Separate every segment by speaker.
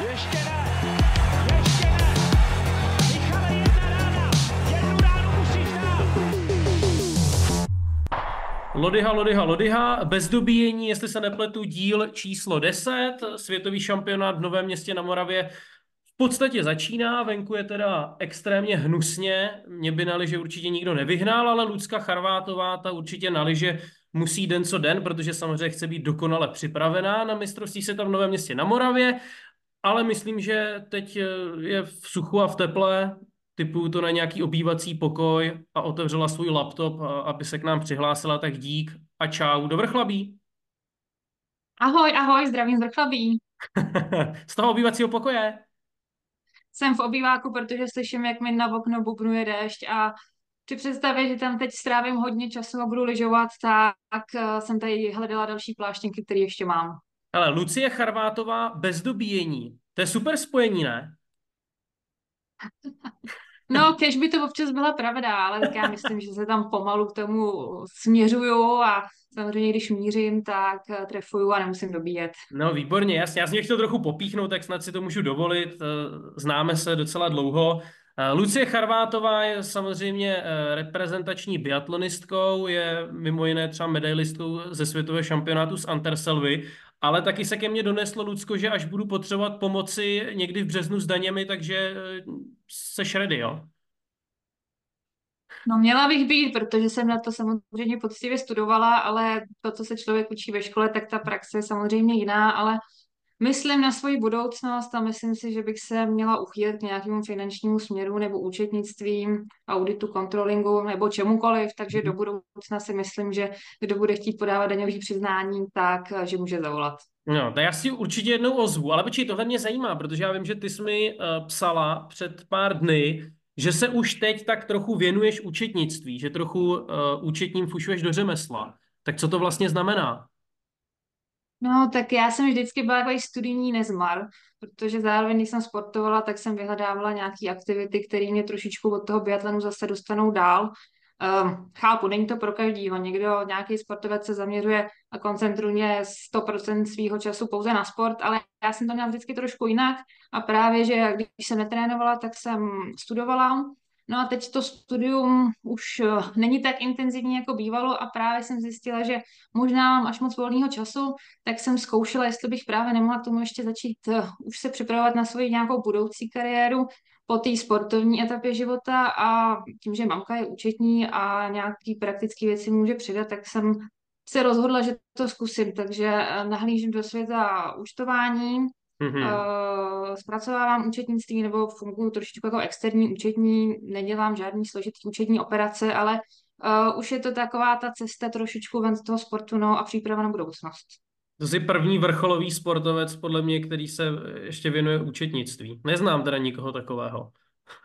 Speaker 1: Ještě ne, jedna jednu musíš dát.
Speaker 2: Lodyha, Lodyha, Lodyha, bez dobíjení, jestli se nepletu, díl číslo 10, světový šampionát v Novém městě na Moravě v podstatě začíná, venku je teda extrémně hnusně, mě by na liže určitě nikdo nevyhnal, ale Lucka Charvátová ta určitě na liže musí den co den, protože samozřejmě chce být dokonale připravená na mistrovství světa v Novém městě na Moravě, ale myslím, že teď je v suchu a v teple, typuju to na nějaký obývací pokoj a otevřela svůj laptop, aby se k nám přihlásila, tak dík a čau. Do vrchlabí.
Speaker 3: Ahoj, ahoj, zdravím z Vrchlabí.
Speaker 2: z toho obývacího pokoje.
Speaker 3: Jsem v obýváku, protože slyším, jak mi na okno bubnuje déšť a při představě, že tam teď strávím hodně času a budu lyžovat, tak eh, jsem tady hledala další pláštěnky, které ještě mám.
Speaker 2: Ale Lucie Charvátová bez dobíjení. To je super spojení, ne?
Speaker 3: No, kež by to občas byla pravda, ale tak já myslím, že se tam pomalu k tomu směřuju a samozřejmě, když mířím, tak trefuju a nemusím dobíjet.
Speaker 2: No, výborně, jasně. Já jsem mě chtěl trochu popíchnout, tak snad si to můžu dovolit. Eh, známe se docela dlouho. Eh, Lucie Charvátová je samozřejmě reprezentační biatlonistkou, je mimo jiné třeba medailistkou ze světové šampionátu z Anterselvy ale taky se ke mně doneslo, Lucko, že až budu potřebovat pomoci někdy v březnu s daněmi, takže eh, se šredy, jo?
Speaker 3: No měla bych být, protože jsem na to samozřejmě poctivě studovala, ale to, co se člověk učí ve škole, tak ta praxe je samozřejmě jiná, ale Myslím na svoji budoucnost a myslím si, že bych se měla uchýlit k nějakému finančnímu směru nebo účetnictvím, auditu, kontrolingu nebo čemukoliv, takže do mhm. budoucna si myslím, že kdo bude chtít podávat daňový přiznání, tak že může zavolat.
Speaker 2: No, tak já si určitě jednou ozvu, ale počkej, tohle mě zajímá, protože já vím, že ty jsi mi uh, psala před pár dny, že se už teď tak trochu věnuješ účetnictví, že trochu uh, účetním fušuješ do řemesla. Tak co to vlastně znamená?
Speaker 3: No, tak já jsem vždycky byla takový studijní nezmar, protože zároveň, když jsem sportovala, tak jsem vyhledávala nějaké aktivity, které mě trošičku od toho biatlonu zase dostanou dál. Um, chápu, není to pro každýho. Někdo, nějaký sportovec se zaměřuje a koncentruje 100% svého času pouze na sport, ale já jsem to měla vždycky trošku jinak a právě, že když jsem netrénovala, tak jsem studovala No a teď to studium už eh, není tak intenzivní, jako bývalo a právě jsem zjistila, že možná mám až moc volného času, tak jsem zkoušela, jestli bych právě nemohla tomu ještě začít uh, už se připravovat na svoji nějakou budoucí kariéru po té sportovní etapě života. A tím, že mamka je účetní a nějaký praktické věci může přidat, tak jsem se rozhodla, že to zkusím, takže eh, nahlížím do světa účtování, Mm-hmm. Uh, zpracovávám účetnictví nebo funguji trošičku jako externí účetní, nedělám žádný složitý účetní operace, ale uh, už je to taková ta cesta trošičku ven z toho sportu no, a příprava na budoucnost.
Speaker 2: To jsi první vrcholový sportovec, podle mě, který se ještě věnuje účetnictví. Neznám teda nikoho takového.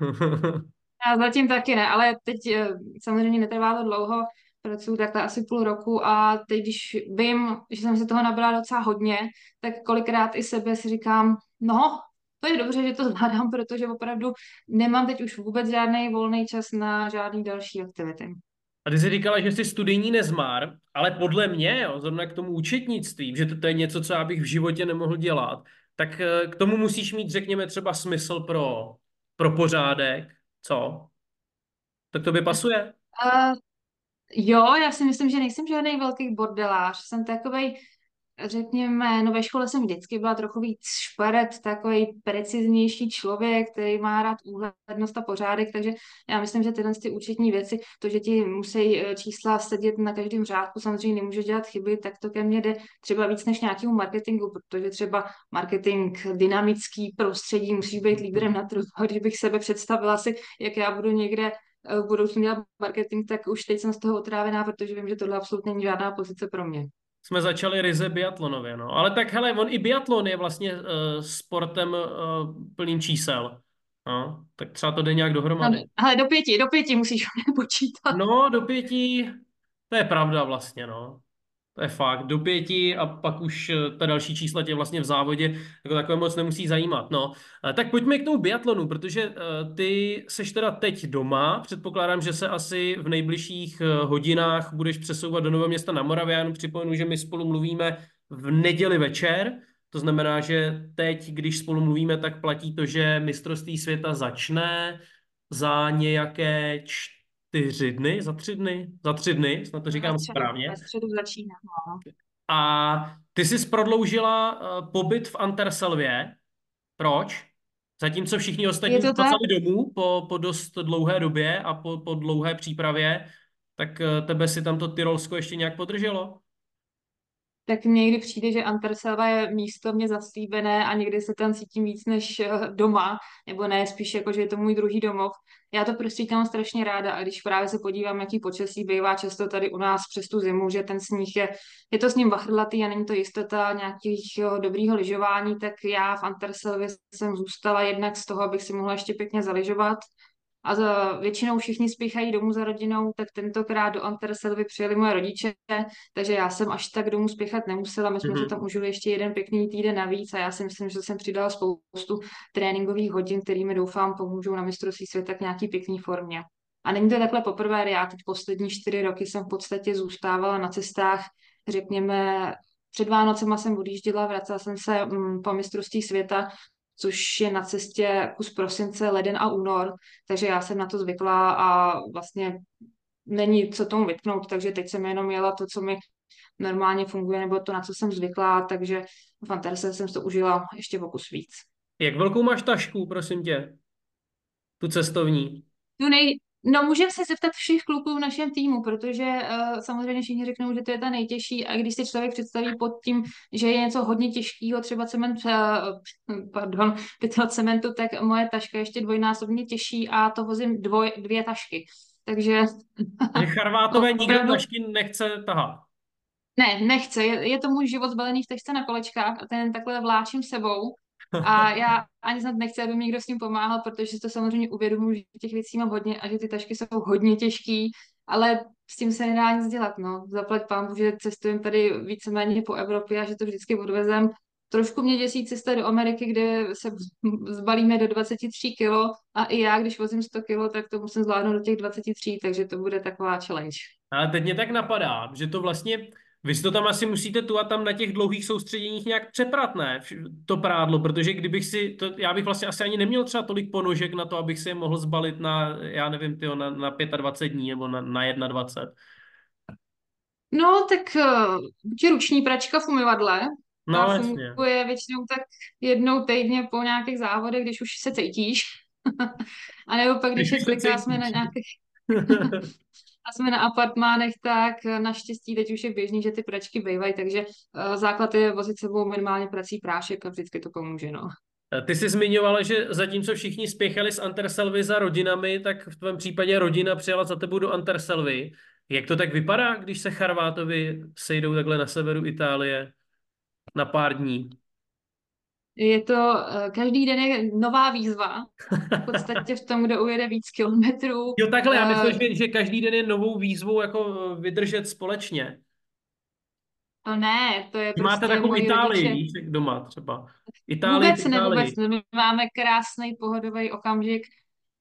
Speaker 3: Já zatím taky ne, ale teď eh, samozřejmě netrvá to dlouho pracuju takhle asi půl roku a teď, když vím, že jsem se toho nabrala docela hodně, tak kolikrát i sebe si říkám, no, to je dobře, že to zvládám, protože opravdu nemám teď už vůbec žádný volný čas na žádný další aktivity.
Speaker 2: A ty jsi říkala, že jsi studijní nezmár, ale podle mě, jo, zrovna k tomu účetnictví, že to, to je něco, co já bych v životě nemohl dělat, tak eh, k tomu musíš mít, řekněme, třeba smysl pro, pro pořádek, co? Tak to by pasuje?
Speaker 3: Uh, Jo, já si myslím, že nejsem žádný velký bordelář. Jsem takový, řekněme, no ve škole jsem vždycky byla trochu víc šperet, takový preciznější člověk, který má rád úhlednost a pořádek, takže já myslím, že tyhle ty účetní věci, to, že ti musí eh, čísla sedět na každém řádku, samozřejmě nemůže dělat chyby, tak to ke mně jde třeba víc než nějakému marketingu, protože třeba marketing, dynamický prostředí musí být lídrem na trhu. Když bych sebe představila si, jak já budu někde v budoucnu dělat marketing, tak už teď jsem z toho otrávená, protože vím, že tohle absolutně není žádná pozice pro mě.
Speaker 2: Jsme začali ryze biatlonově, no. Ale tak hele, on i biatlon je vlastně uh, sportem uh, plným čísel. No, tak třeba to jde nějak dohromady. No,
Speaker 3: ale do pěti, do pěti musíš počítat.
Speaker 2: No, do pěti, to je pravda vlastně, no. To je fakt. Do pěti a pak už eh, ta další čísla tě vlastně v závodě jako takové moc nemusí zajímat. No. Eh, tak pojďme k tomu biatlonu, protože eh, ty seš teda teď doma. Předpokládám, že se asi v nejbližších hodinách budeš přesouvat do Nového města na Moravě. Já jenom připomenu, že my spolu mluvíme v neděli večer. To znamená, že teď, když spolu mluvíme, tak platí to, že mistrovství světa začne za nějaké čtyři dny, za tři dny, za tři dny, snad to říkám
Speaker 3: Ve středu,
Speaker 2: správně.
Speaker 3: ve středu začíná. No.
Speaker 2: A ty jsi prodloužila uh, pobyt v Anterselvě. Proč? Zatímco všichni ostatní zpracali domů po, po dost dlouhé době a po, po dlouhé přípravě, tak uh, tebe si tam to Tyrolsko ještě nějak podrželo?
Speaker 3: Tak mně někdy přijde, že Anterselva je místo mě zaslíbené a někdy se tam cítím víc než eh, doma, nebo ne, spíš jako, že je to můj druhý domov. Já to prostě tam strašně ráda a když právě se podívám, jaký počasí bývá často tady u nás přes tu zimu, že ten sníh je, je to s ním vachrlatý a není to jistota nějakých dobrýho lyžování, tak já v Anterselvě jsem zůstala jednak z toho, abych si mohla ještě pěkně zaližovat a za, většinou všichni spíchají domů za rodinou, tak tentokrát do Anterselvy přijeli moje rodiče, takže já jsem až tak domů spěchat nemusela. My jsme mm-hmm. se tam užili ještě jeden pěkný týden navíc a já si myslím, že jsem přidala spoustu tréninkových hodin, kterými doufám pomůžou na mistrovství světa k nějaký pěkný formě. A není to takhle poprvé, já teď poslední čtyři roky jsem v podstatě zůstávala na cestách, řekněme, před Vánocema jsem odjížděla, vracela jsem se mm, po mistrovství světa, což je na cestě kus prosince, leden a únor, takže já jsem na to zvykla a vlastně není co tomu vytknout, takže teď jsem jenom jela to, co mi normálně funguje, nebo to, na co jsem zvyklá, takže v Anterse jsem to užila ještě o kus víc.
Speaker 2: Jak velkou máš tašku, prosím tě? Tu cestovní?
Speaker 3: Tu nej, No, můžeme se zeptat všech kluků v našem týmu, protože uh, samozřejmě všichni řeknou, že to je ta nejtěžší a když si člověk představí pod tím, že je něco hodně těžkého, třeba cement, uh, pardon, pytel cementu, tak moje taška je ještě dvojnásobně těžší a to vozím dvoj, dvě tašky. Takže...
Speaker 2: Charvátové nikdo opravdu... tašky nechce tahat.
Speaker 3: Ne, nechce. Je, je to můj život zbalený v tašce na kolečkách a ten takhle vláčím sebou a já ani snad nechci, aby mi někdo s tím pomáhal, protože to samozřejmě uvědomuji, že těch věcí mám hodně a že ty tašky jsou hodně těžký, ale s tím se nedá nic dělat. No. Zaplať pán, že cestujeme tady víceméně po Evropě a že to vždycky odvezem. Trošku mě děsí cesta do Ameriky, kde se zbalíme do 23 kilo a i já, když vozím 100 kilo, tak to musím zvládnout do těch 23, takže to bude taková challenge.
Speaker 2: Ale teď mě tak napadá, že to vlastně vy si to tam asi musíte tu a tam na těch dlouhých soustředěních nějak přeprat, ne? To prádlo, protože kdybych si, to, já bych vlastně asi ani neměl třeba tolik ponožek na to, abych si je mohl zbalit na, já nevím, tyjo, na, na 25 dní nebo na, na 21.
Speaker 3: No, tak uh, ruční pračka v umyvadle,
Speaker 2: no,
Speaker 3: ta funguje většinou tak jednou týdně po nějakých závodech, když už se cítíš. a nebo pak, když, když je jsme na nějakých jsme na apartmánech, tak naštěstí teď už je běžný, že ty pračky bývají, takže uh, základ je vozit sebou minimálně prací prášek a vždycky to pomůže, no.
Speaker 2: Ty jsi zmiňovala, že zatímco všichni spěchali z Anterselvy za rodinami, tak v tvém případě rodina přijela za tebou do Anterselvy. Jak to tak vypadá, když se Charvátovi sejdou takhle na severu Itálie na pár dní?
Speaker 3: Je to, eh, každý den je nová výzva, v podstatě v tom, kdo ujede víc kilometrů.
Speaker 2: Jo, takhle, já myslím, uh, že, že každý den je novou výzvou jako vydržet společně.
Speaker 3: To ne, to je
Speaker 2: prostě Máte takovou Itálii, rodiče. víš, doma třeba.
Speaker 3: Itálii, vůbec ne, vůbec. My máme krásný pohodový okamžik,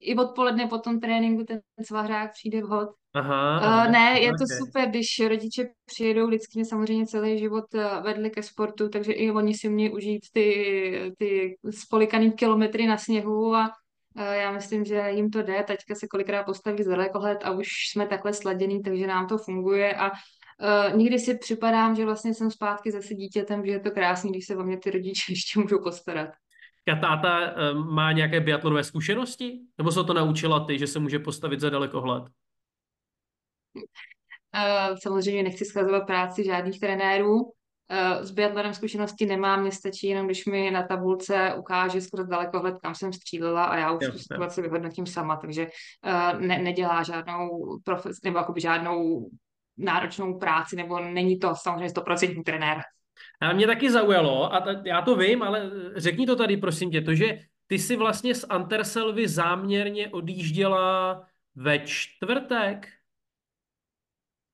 Speaker 3: i odpoledne po tom tréninku ten svařák přijde vhod.
Speaker 2: Aha, aha,
Speaker 3: uh, ne, je okay. to super, když rodiče přijedou, vždycky mě samozřejmě celý život eh, vedli ke sportu, takže i oni si umějí užít ty, ty spolikaný kilometry na sněhu a uh, já myslím, že jim to jde. Teďka se kolikrát postaví z dalekohled a už jsme takhle sladěný, takže nám to funguje a Uh, někdy si připadám, že vlastně jsem zpátky zase dítětem, že je to krásný, když se o mě ty rodiče ještě můžou postarat.
Speaker 2: Táta uh, má nějaké biatlonové zkušenosti? Nebo se to naučila ty, že se může postavit za dalekohled?
Speaker 3: Uh, samozřejmě nechci schazovat práci žádných trenérů. Uh, s biatlonem zkušenosti nemám, mě stačí jenom, když mi na tabulce ukáže skoro dalekohled, kam jsem střílela a já už tu situaci vyhodnotím sama, takže uh, ne, nedělá žádnou profes, nebo jakoby žádnou náročnou práci, nebo není to samozřejmě 100% trenér.
Speaker 2: A mě taky zaujalo, a ta, já to vím, ale řekni to tady, prosím tě, to, že ty si vlastně z Anterselvy záměrně odjížděla ve čtvrtek.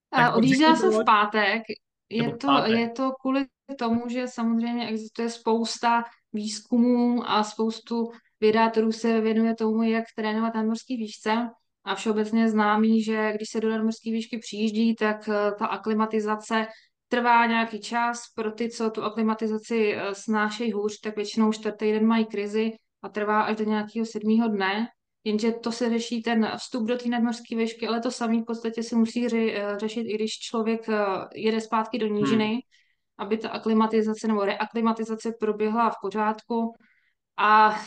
Speaker 3: Tak odjížděla jsem v pátek. Je to, pátek. je to kvůli tomu, že samozřejmě existuje spousta výzkumů a spoustu vědátorů se věnuje tomu, jak trénovat na morský výšce. A všeobecně známý, že když se do nadmorské výšky přijíždí, tak eh, ta aklimatizace trvá nějaký čas. Pro ty, co tu aklimatizaci eh, snášejí hůř, tak většinou čtvrtý den mají krizi a trvá až do nějakého sedmého dne. Jenže to se řeší ten vstup do té nadmořské výšky, ale to samé v podstatě se musí ře, eh, řešit, i když člověk eh, jede zpátky do nížiny, hmm. aby ta aklimatizace nebo reaklimatizace proběhla v pořádku. A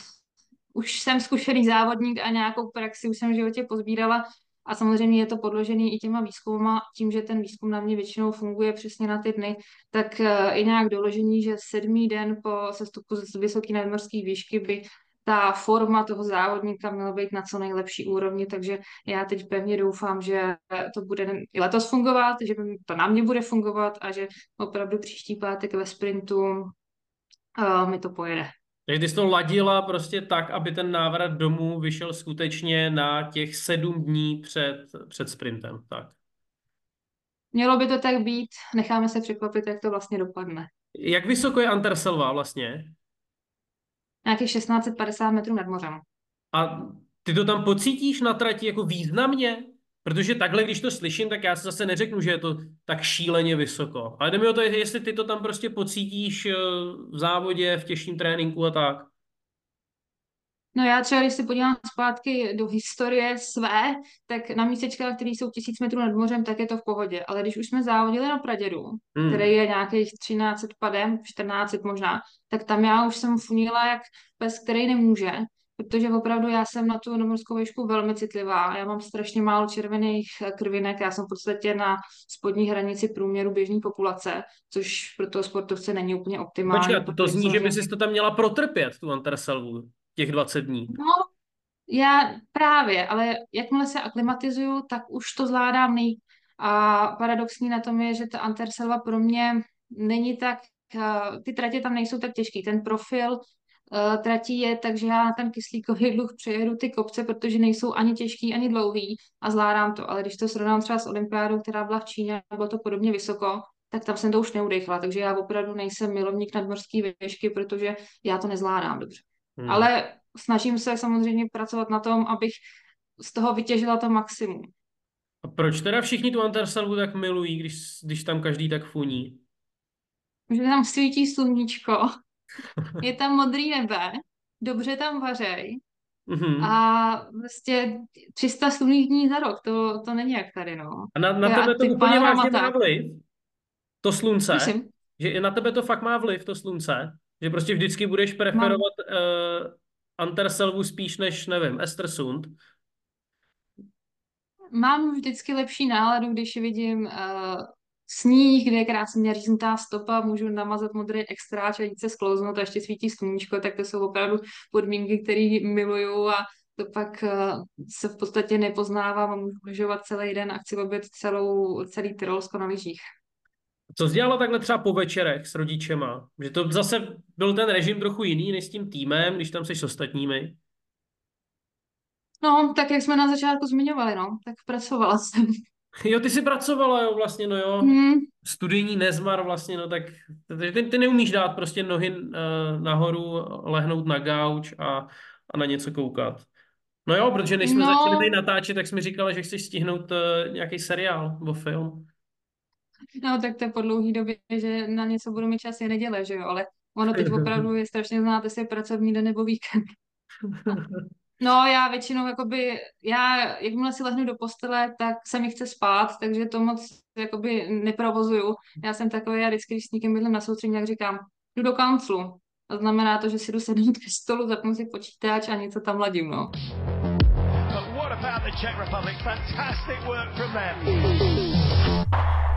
Speaker 3: už jsem zkušený závodník a nějakou praxi už jsem v životě pozbírala a samozřejmě je to podložený i těma výzkumama, tím, že ten výzkum na mě většinou funguje přesně na ty dny, tak eh, nějak doložení, že sedmý den po sestupu z vysoké nadmorské výšky by ta forma toho závodníka měla být na co nejlepší úrovni, takže já teď pevně doufám, že to bude i letos fungovat, že to na mě bude fungovat a že opravdu příští pátek ve sprintu uh, mi to pojede.
Speaker 2: Takže ty jsi to ladila prostě tak, aby ten návrat domů vyšel skutečně na těch sedm dní před, před sprintem, tak.
Speaker 3: Mělo by to tak být, necháme se překvapit, jak to vlastně dopadne.
Speaker 2: Jak vysoko je Anterselva vlastně?
Speaker 3: Nějakých 1650 metrů nad mořem.
Speaker 2: A ty to tam pocítíš na trati jako významně? Protože takhle, když to slyším, tak já se zase neřeknu, že je to tak šíleně vysoko. Ale jde mi o to, jestli ty to tam prostě pocítíš eh, v závodě, v těžším tréninku a tak.
Speaker 3: No já třeba, když se podívám zpátky do historie své, tak na místečkách, které jsou tisíc metrů nad mořem, tak je to v pohodě. Ale když už jsme závodili na Pradědu, hmm. který je nějakých 1300 padem, 1400 možná, tak tam já už jsem funila jak pes, který nemůže protože opravdu já jsem na tu nomorskou výšku velmi citlivá. Já mám strašně málo červených krvinek, já jsem v podstatě na spodní hranici průměru běžné populace, což pro toho sportovce není úplně optimální.
Speaker 2: Počkej, to zní, že by si to tam měla protrpět, tu Antarselvu, těch 20 dní.
Speaker 3: No, já právě, ale jakmile se aklimatizuju, tak už to zvládám nejít. A paradoxní na tom je, že ta Antarselva pro mě není tak, eh, ty tratě tam nejsou tak těžký. Ten profil uh, tratí je, takže já na ten kyslíkový dluh přejedu ty kopce, protože nejsou ani těžký, ani dlouhý a zvládám to. Ale když to srovnám třeba s olympiádou, která byla v Číně, bylo to podobně vysoko, tak tam jsem to už neudechla. Takže já opravdu nejsem milovník nadmorské výšky, protože já to nezvládám dobře. Hmm. Ale snažím se samozřejmě pracovat na tom, abych z toho vytěžila to maximum.
Speaker 2: A proč teda všichni tu Antarselvu tak milují, když, když tam každý tak funí?
Speaker 3: Že tam svítí sluníčko je tam modrý nebe, dobře tam vařej mm-hmm. a vlastně 300 slunných dní za rok, to, to není jak tady, no.
Speaker 2: A na, na tebe to úplně vážně má vliv? To slunce? Myslím. Že na tebe to fakt má vliv, to slunce? Že prostě vždycky budeš preferovat uh, Anterselvu spíš než, nevím, Estersund?
Speaker 3: Mám vždycky lepší náladu, když vidím uh, sníh, kde je krásně říznutá stopa, můžu namazat modrý extráč a jít se sklouznout a ještě svítí sluníčko, tak to jsou opravdu podmínky, které miluju a to pak eh, se v podstatě nepoznávám a můžu lyžovat celý den a chci obět celou, celý Tyrolsko na lyžích.
Speaker 2: Co jsi dělala takhle třeba po večerech s rodičema? Že to zase byl ten režim trochu jiný než s tím týmem, když tam jsi s ostatními?
Speaker 3: No, tak jak jsme na začátku zmiňovali, no, tak pracovala jsem.
Speaker 2: Jo, ty jsi pracovala, jo, vlastně, no jo. Hmm. Studijní nezmar vlastně, no tak ty, ty neumíš dát prostě nohy uh, nahoru, lehnout na gauč a, a na něco koukat. No jo, protože než jsme no. začali tady natáčet, tak jsi mi říkala, že chceš stihnout uh, nějaký seriál nebo film.
Speaker 3: No, tak to je po dlouhý době, že na něco budu mít čas je neděle, že jo, ale ono teď opravdu je strašně znáte si pracovní den nebo víkend. No, já většinou, jakoby, já, jakmile si lehnu do postele, tak se mi chce spát, takže to moc, jakoby, neprovozuju. Já jsem takový, já vždycky, když s někým bydlím na soustředí, jak říkám, jdu do kanclu. To znamená to, že si jdu sednout ke stolu, zapnu si počítač a něco tam ladím, no.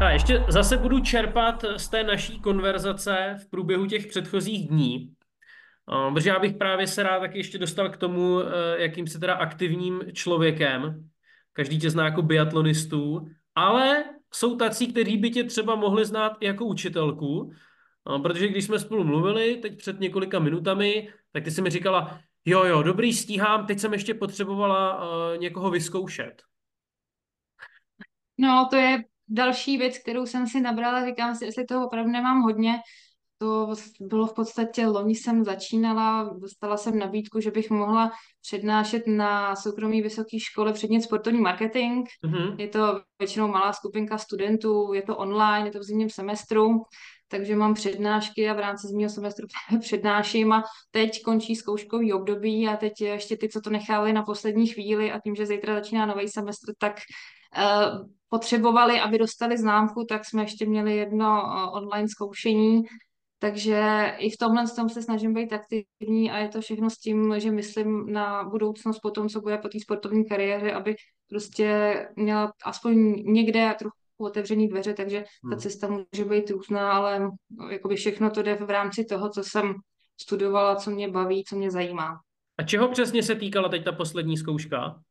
Speaker 2: A ještě zase budu čerpat z té naší konverzace v průběhu těch předchozích dní. Protože já bych právě se rád taky ještě dostal k tomu, eh, jakým se teda aktivním člověkem. Každý tě zná jako biatlonistů, ale jsou tací, kteří by tě třeba mohli znát i jako učitelku, protože když jsme spolu mluvili teď před několika minutami, tak ty jsi mi říkala, jo, jo, dobrý, stíhám, teď jsem ještě potřebovala uh, někoho vyzkoušet.
Speaker 3: No, to je další věc, kterou jsem si nabrala, říkám si, jestli toho opravdu nemám hodně, to bylo v podstatě, loni jsem začínala, dostala jsem nabídku, že bych mohla přednášet na soukromé vysoké škole předmět sportovní marketing.
Speaker 2: Mhm.
Speaker 3: Je to většinou malá skupinka studentů, je to online, je to v zimním semestru, takže mám přednášky a v rámci zimního semestru přednáším a teď končí zkouškový období a teď ještě ty, co to nechali na poslední chvíli a tím, že zítra začíná nový semestr, tak uh, potřebovali, aby dostali známku, tak jsme ještě měli jedno uh, online zkoušení, takže i v tomhle tom se snažím být aktivní a je to všechno s tím, že myslím na budoucnost po tom, co bude po té sportovní kariéře, aby prostě měla aspoň někde trochu otevřený dveře, takže ta
Speaker 2: Hmm.
Speaker 3: cesta může být různá, ale no, jakoby všechno to jde v rámci toho, co jsem studovala, co mě baví, co mě zajímá.
Speaker 2: A čeho přesně se týkala teď ta poslední zkouška?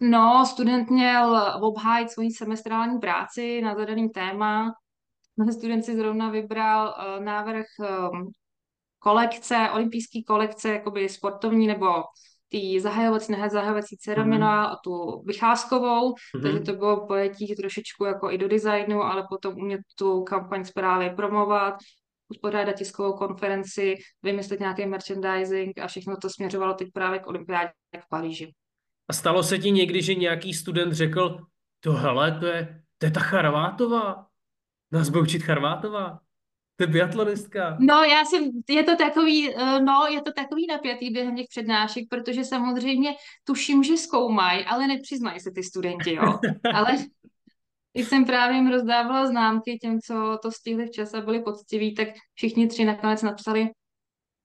Speaker 3: No, student měl obhájit svoji semestrální práci na zadaný téma. Student si zrovna vybral uh, návrh um, kolekce, olympijské kolekce, jakoby sportovní nebo ty zahajovací, nezahajovací ceremoniál a tu vycházkovou, takže
Speaker 2: Mhm.
Speaker 3: to bylo pojetí trošičku jako i do designu, ale potom umět tu kampaň zprávy promovat, uspořádat tiskovou konferenci, vymyslet nějaký merchandising a všechno to směřovalo teď právě k olympiádě v Paříži.
Speaker 2: A stalo se ti někdy, že nějaký student řekl, to hele, to je, to je ta Charvátová. Nás bude učit Charvátová. To je biatlonistka.
Speaker 3: No, já si, je to takový, eh, no, je to takový napjatý během těch přednášek, protože samozřejmě tuším, že zkoumají, ale nepřiznají se ty studenti, jo. Ale když jsem právě jim rozdávala známky těm, co to stihli včas a byli poctiví, tak všichni tři nakonec napsali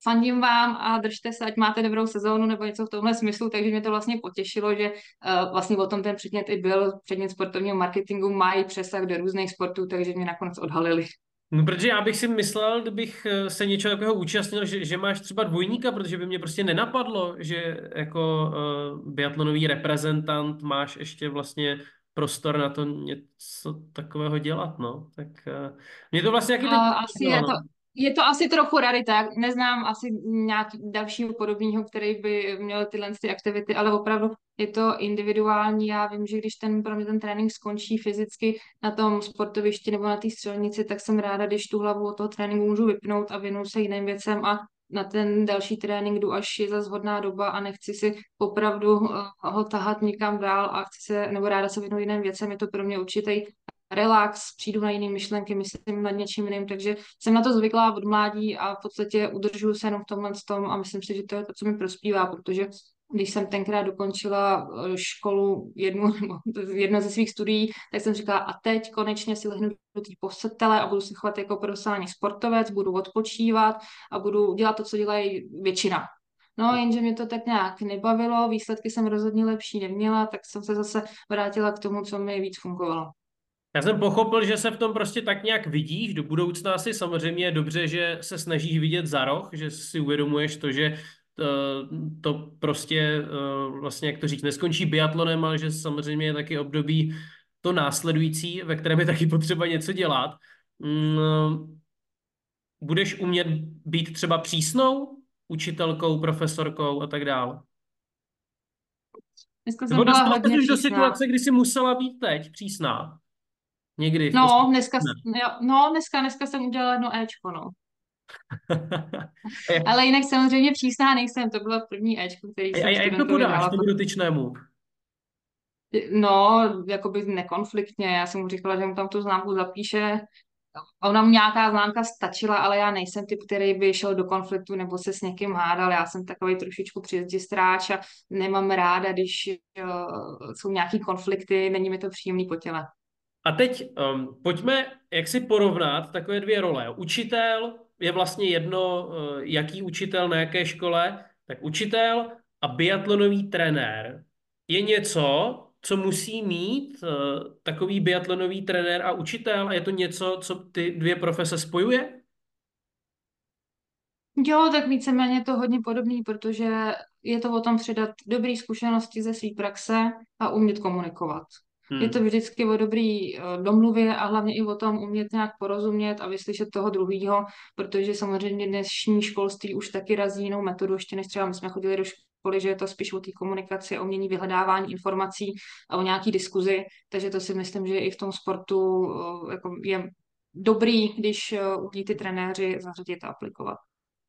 Speaker 3: fandím vám a držte se, ať máte dobrou sezónu nebo něco v tomhle smyslu, takže mě to vlastně potěšilo, že uh, vlastně o tom ten předmět i byl, předmět sportovního marketingu mají přesah do různých sportů, takže mě nakonec odhalili.
Speaker 2: No, protože já bych si myslel, kdybych eh, se něčeho takového účastnil, že, že máš třeba dvojníka, protože by mě prostě nenapadlo, že jako uh, biatlonový reprezentant máš ještě vlastně prostor na to něco takového dělat, no. Tak uh, mě to vlastně jaký.
Speaker 3: Uh, asi je to,
Speaker 2: no.
Speaker 3: Je to asi trochu rarita. Neznám asi nějaký dalšího podobného, který by měl tyhle ty aktivity, ale opravdu je to individuální. Já vím, že když ten pro mě ten trénink skončí fyzicky na tom sportovišti nebo na té střelnici, tak jsem ráda, když tu hlavu od toho tréninku můžu vypnout a věnout se jiným věcem a na ten další trénink jdu, až je zase hodná doba a nechci si opravdu uh, ho tahat někam dál a chci se, nebo ráda se věnout jiným věcem. Je to pro mě určitý relax, přijdu na jiné myšlenky, myslím nad něčím jiným, takže jsem na to zvyklá od mládí a v podstatě udržuju se jenom v tomhle tom a myslím si, že to je to, co mi prospívá, protože když jsem tenkrát dokončila eh, školu jednu, jedno ze svých studií, tak jsem říkala, a teď konečně si lehnu do té posetele a budu se chovat jako profesionální sportovec, budu odpočívat a budu dělat to, co dělají většina. No, jenže mě to tak nějak nebavilo, výsledky jsem rozhodně lepší neměla, tak jsem se zase vrátila k tomu, co mi víc fungovalo.
Speaker 2: Já jsem pochopil, že se v tom prostě tak nějak vidíš. Do budoucna asi samozřejmě je dobře, že se snažíš vidět za roh, že si uvědomuješ to, že to, to prostě vlastně, jak to říct, neskončí biatlonem, ale že samozřejmě je taky období to následující, ve kterém je taky potřeba něco dělat. Mm, budeš umět být třeba přísnou učitelkou, profesorkou a tak dále?
Speaker 3: Dneska jsem
Speaker 2: Nebo
Speaker 3: byla hodně
Speaker 2: do situace, kdy jsi musela být teď přísná? Někdy.
Speaker 3: No, dneska,
Speaker 2: Ne.
Speaker 3: jo, no, dneska, dneska jsem udělala jedno Ečko, no. Ale jinak samozřejmě přísná nejsem, to bylo první Ečko, který jsem
Speaker 2: a jak to podáš tomu dotyčnému?
Speaker 3: No, jakoby nekonfliktně, já jsem mu říkala, že mu tam tu známku zapíše. Ona mu nějaká známka stačila, ale já nejsem typ, který by šel do konfliktu nebo se s někým hádal. Já jsem takový trošičku stráč a nemám ráda, když uh, jsou nějaký konflikty, není mi to příjemný po těle.
Speaker 2: A teď um, pojďme, jak si porovnat takové dvě role. Učitel je vlastně jedno, uh, jaký učitel na jaké škole, tak učitel a biatlonový trenér je něco, co musí mít uh, takový biatlonový trenér a učitel a je to něco, co ty dvě profese spojuje?
Speaker 3: Jo, tak víceméně je to hodně podobný, protože je to o tom předat dobré zkušenosti ze své praxe a umět komunikovat.
Speaker 2: Hmm.
Speaker 3: Je to vždycky o dobrý eh, domluvě a hlavně i o tom umět nějak porozumět a vyslyšet toho druhého, protože samozřejmě dnešní školství už taky razí jinou metodu, ještě než třeba my jsme chodili do školy, že je to spíš o té komunikaci, o umění vyhledávání informací a o nějaký diskuzi, takže to si myslím, že i v tom sportu eh, jako je dobrý, když eh, umí ty trenéři zařadit a aplikovat.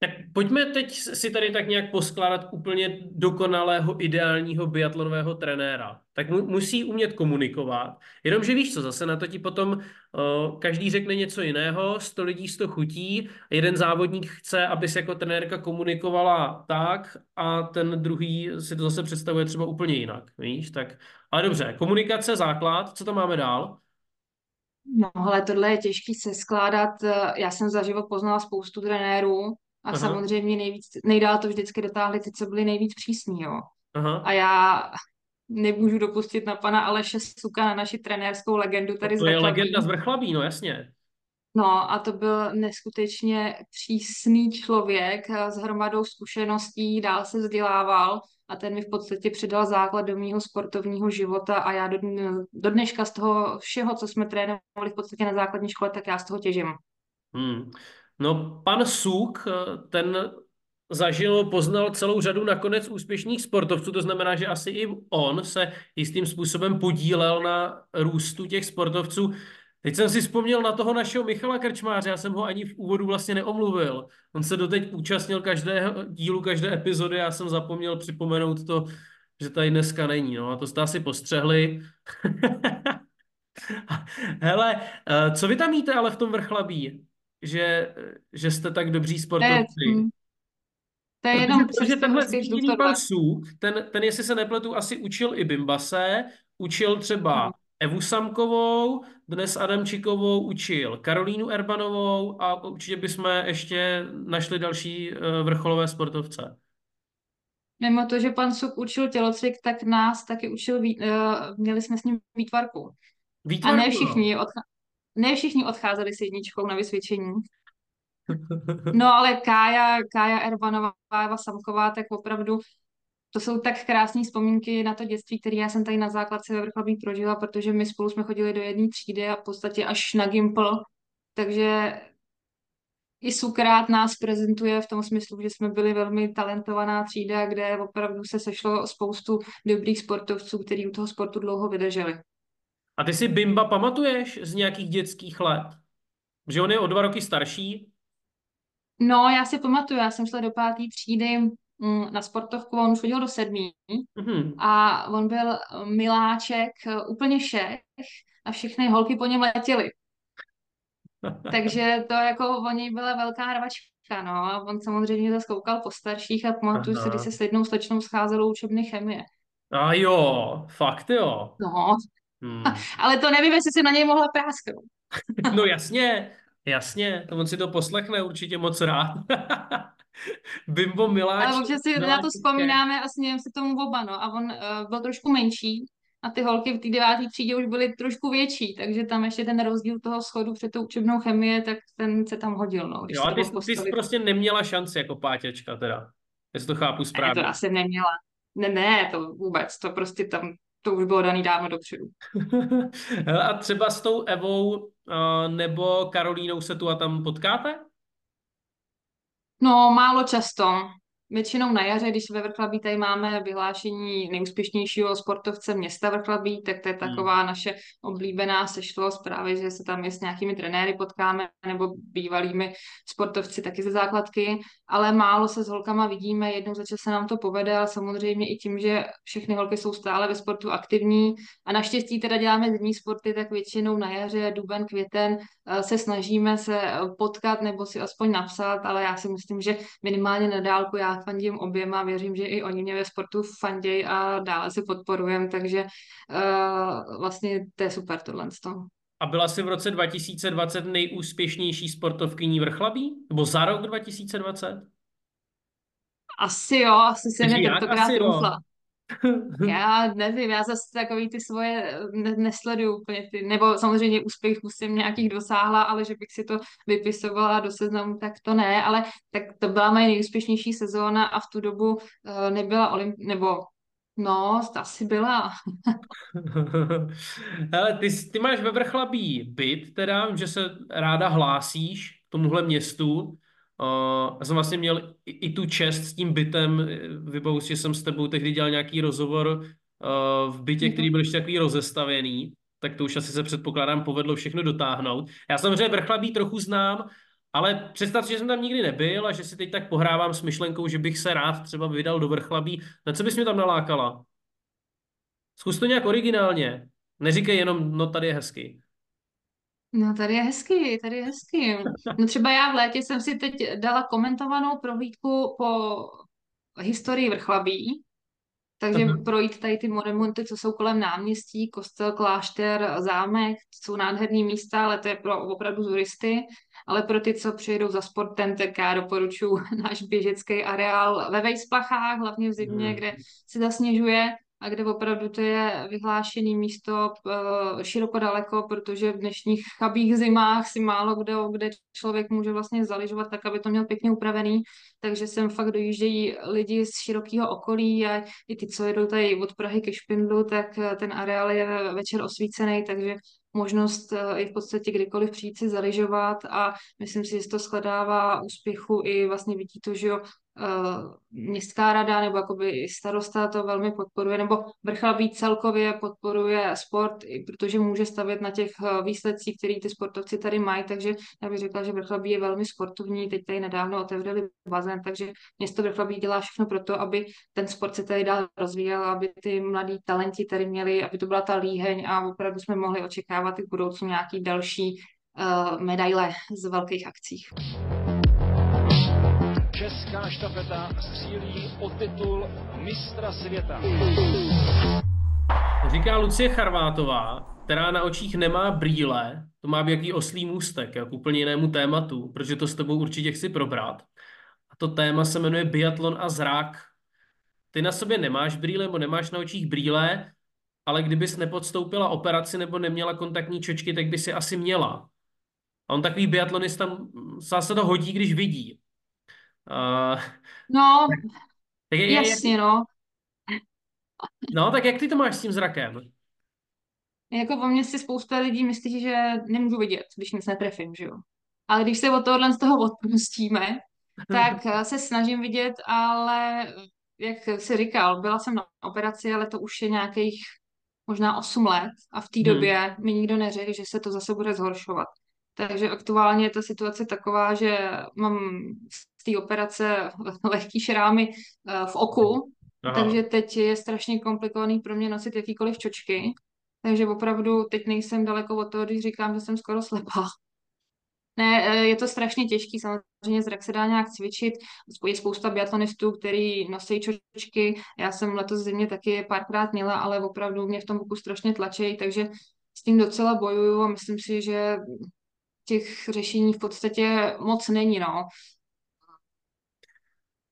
Speaker 2: Tak pojďme teď si tady tak nějak poskládat úplně dokonalého, ideálního biatlonového trenéra. Tak mu, musí umět komunikovat. Jenomže víš co, zase na to ti potom uh, každý řekne něco jiného, sto lidí sto chutí, jeden závodník chce, aby se jako trenérka komunikovala tak a ten druhý si to zase představuje třeba úplně jinak, víš? Tak, ale dobře, komunikace, základ, co tam máme dál?
Speaker 3: No, ale tohle je těžký se skládat. Já jsem za život poznala spoustu trenérů a
Speaker 2: Aha.
Speaker 3: samozřejmě nejvíc, nejdál to vždycky dotáhli ty, co byli nejvíc přísní, jo.
Speaker 2: Aha.
Speaker 3: A já nemůžu dopustit na pana Aleše Suka, na naši trenérskou legendu tady
Speaker 2: To
Speaker 3: z
Speaker 2: je
Speaker 3: Vrchlabí.
Speaker 2: legenda z Vrchlabí, no jasně.
Speaker 3: No a to byl neskutečně přísný člověk eh, s hromadou zkušeností, dál se vzdělával a ten mi v podstatě předal základ do mého sportovního života a já do, do dneška z toho všeho, co jsme trénovali v podstatě na základní škole, tak já z toho těžím.
Speaker 2: Hmm. No, pan Suk, eh, ten zažil, poznal celou řadu nakonec úspěšných sportovců, to znamená, že asi i on se jistým způsobem podílel na růstu těch sportovců. Teď jsem si vzpomněl na toho našeho Michala Krčmáře, já jsem ho ani v úvodu vlastně neomluvil. On se doteď účastnil každého dílu, každé epizody, já jsem zapomněl připomenout to, že tady dneska není. No a to jste asi postřehli. Hele, eh, co vy tam jíte ale v tom vrchlabí? Že, že jste tak dobří sportovci.
Speaker 3: hm, to je
Speaker 2: Protože,
Speaker 3: jenom
Speaker 2: protože
Speaker 3: přes
Speaker 2: tenhle zmíněný pan Suk, ten, ten, jestli se nepletu, asi učil i Bimbase, učil třeba
Speaker 3: Hm.
Speaker 2: Evu Samkovou, dnes Adamčikovou učil Karolínu Erbanovou a určitě bychom ještě našli další eh, vrcholové sportovce.
Speaker 3: Mimo to, že pan Suk učil tělocvik, tak nás taky učil, uh, měli jsme s ním výtvarku. A
Speaker 2: Výtvarku,
Speaker 3: ne
Speaker 2: no.
Speaker 3: všichni, odcha- ne všichni odcházeli s jedničkou na vysvědčení. No ale Kája, Kája Erbanová, Eva Samková, tak opravdu to jsou tak krásné vzpomínky na to dětství, které já jsem tady na základce ve Vrchlabí prožila, protože my spolu jsme chodili do jedné třídy a v podstatě až na Gimpl, takže i Sukrát nás prezentuje v tom smyslu, že jsme byli velmi talentovaná třída, kde opravdu se sešlo spoustu dobrých sportovců, kteří u toho sportu dlouho vydrželi.
Speaker 2: A ty si Bimba pamatuješ z nějakých dětských let? Že on je o dva roky starší?
Speaker 3: No, já si pamatuju, já jsem šla do páté třídy mm, na sportovku, on už chodil do sedmý
Speaker 2: Mhm.
Speaker 3: a on byl miláček, eh, úplně šech a všechny holky po něm letěly. Takže to jako o něj byla velká hrvačka, no. A on samozřejmě zase koukal po starších a pamatuju si, když se s jednou slečnou scházelo učebny chemie.
Speaker 2: A jo, fakt jo.
Speaker 3: No,
Speaker 2: Hmm.
Speaker 3: ale to nevím, jestli si na něj mohla prásknout.
Speaker 2: No jasně, jasně, on si to poslechne určitě moc rád. Bimbo Miláč.
Speaker 3: Ale občas si na to vzpomínáme a smějeme se tomu oba, no. A on uh, byl trošku menší a ty holky v té deváté třídě už byly trošku větší, takže tam ještě ten rozdíl toho schodu před tou učebnou chemie, tak ten se tam hodil, no. Když
Speaker 2: Jo, a ty, ty jsi prostě neměla šanci jako páťačka teda. Jestli to chápu
Speaker 3: Ne, to
Speaker 2: správně.
Speaker 3: já jsem neměla. Ne, ne, to vůbec, to prostě tam, to už bylo daný dávno dopředu.
Speaker 2: A třeba s tou Evou uh, nebo Karolínou se tu a tam potkáte?
Speaker 3: No, málo často. Většinou na jaře, když ve Vrchlabí tady máme vyhlášení nejúspěšnějšího sportovce města Vrchlabí, tak to je taková naše oblíbená sešlost právě, že se tam je s nějakými trenéry potkáme nebo bývalými sportovci taky ze základky, ale málo se s holkama vidíme, jednou za čas se nám to povede, ale samozřejmě i tím, že všechny holky jsou stále ve sportu aktivní. A naštěstí teda děláme zimní sporty, tak většinou na jaře, duben, květen eh, se snažíme se eh, potkat nebo si aspoň napsat, ale já si myslím, že minimálně na dálku já fandím oběma, věřím, že i oni mě ve sportu fandějí a dále se podporujeme, takže uh, vlastně to je super tohle.
Speaker 2: A byla jsi v roce 2020 nejúspěšnější sportovkyní Vrchlabí? Nebo za rok 2020?
Speaker 3: Asi jo, asi se mě tentokrát trůfla. Já nevím, já zase takový ty svoje ne- nesleduju úplně ty, nebo samozřejmě úspěchů jsem nějakých dosáhla, ale že bych si to vypisovala do seznamu, tak to ne, ale tak to byla moje nejúspěšnější sezóna a v tu dobu uh, nebyla olymp, nebo no, asi byla.
Speaker 2: Hele, ty, ty máš ve Vrchlabí byt, teda, že se ráda hlásíš k tomuhle městu. Uh, já jsem vlastně měl i, i tu čest s tím bytem, vybavu si, že jsem s tebou tehdy dělal nějaký rozhovor uh, v bytě,
Speaker 3: Mhm.
Speaker 2: který byl ještě takový rozestavěný. tak to už asi se předpokládám povedlo všechno dotáhnout. Já samozřejmě Vrchlabí trochu znám, ale představ si, že jsem tam nikdy nebyl a že si teď tak pohrávám s myšlenkou, že bych se rád třeba vydal do Vrchlabí. Na co bys mě tam nalákala? Zkus to nějak originálně. Neříkej jenom, no tady je hezky.
Speaker 3: No, tady je hezky, tady je hezky. No třeba já v létě jsem si teď dala komentovanou prohlídku po historii Vrchlabí, takže
Speaker 2: Aha.
Speaker 3: projít tady ty monumenty, co jsou kolem náměstí, kostel, klášter, zámek, jsou nádherný místa, ale to je pro opravdu turisty. Ale pro ty, co přijedou za sportem, tak já doporučuji náš běžecký areál ve Vejsplachách, hlavně v zimě,
Speaker 2: Hmm.
Speaker 3: kde se zasněžuje a kde opravdu to je vyhlášený místo eh, široko daleko, protože v dnešních chabých zimách si málo kde, kde člověk může vlastně zaližovat tak, aby to měl pěkně upravený, takže sem fakt dojíždějí lidi z širokého okolí a i ty, co jedou tady od Prahy ke Špindlu, tak eh, ten areál je večer osvícený, takže možnost eh, je v podstatě kdykoliv přijít si zaližovat a myslím si, že to shledává úspěchu i vlastně vidí to, že jo, městská rada nebo jakoby starosta to velmi podporuje, nebo Vrchlabí celkově podporuje sport, protože může stavět na těch eh, výsledcích, který ty sportovci tady mají, takže já bych řekla, že Vrchlabí je velmi sportovní, teď tady nedávno otevřeli bazén, takže město Vrchlabí dělá všechno pro to, aby ten sport se tady dál rozvíjel, aby ty mladí talenti tady měli, aby to byla ta líheň a opravdu jsme mohli očekávat i v budoucnu nějaký další uh, medaile z velkých akcích.
Speaker 1: Česká štafeta střílí o titul mistra světa.
Speaker 2: Říká Lucie Charvátová, která na očích nemá brýle, to má jaký oslý můstek, jak úplně jinému tématu, protože to s tebou určitě chci probrat. A to téma se jmenuje biatlon a zrak. Ty na sobě nemáš brýle nebo nemáš na očích brýle, ale kdybys nepodstoupila operaci nebo neměla kontaktní čočky, tak by si asi měla. A on takový biatlonista se to hodí, když vidí. Uh,
Speaker 3: No,
Speaker 2: tak jak,
Speaker 3: jasně, no.
Speaker 2: No, tak jak ty to máš s tím zrakem?
Speaker 3: Jako po mně si spousta lidí myslí, že nemůžu vidět, když nic netrefím, že jo. Ale když se od tohohle z toho odpustíme, tak eh, se snažím vidět, ale jak jsi říkal, byla jsem na operaci, ale to už je nějakých možná 8 let a v té
Speaker 2: Hmm.
Speaker 3: době mi nikdo neřekl, že se to zase bude zhoršovat. Takže aktuálně je ta situace taková, že mám té operace lehký šrámy eh, v oku,
Speaker 2: Aha.
Speaker 3: takže teď je strašně komplikovaný pro mě nosit jakýkoliv čočky. Takže opravdu teď nejsem daleko od toho, když říkám, že jsem skoro slepá. Ne, eh, je to strašně těžký, samozřejmě zrak se dá nějak cvičit, je spousta biatlonistů, který nosí čočky, já jsem letos zimě taky párkrát měla, ale opravdu mě v tom boku strašně tlačí, takže s tím docela bojuju a myslím si, že těch řešení v podstatě moc není, no.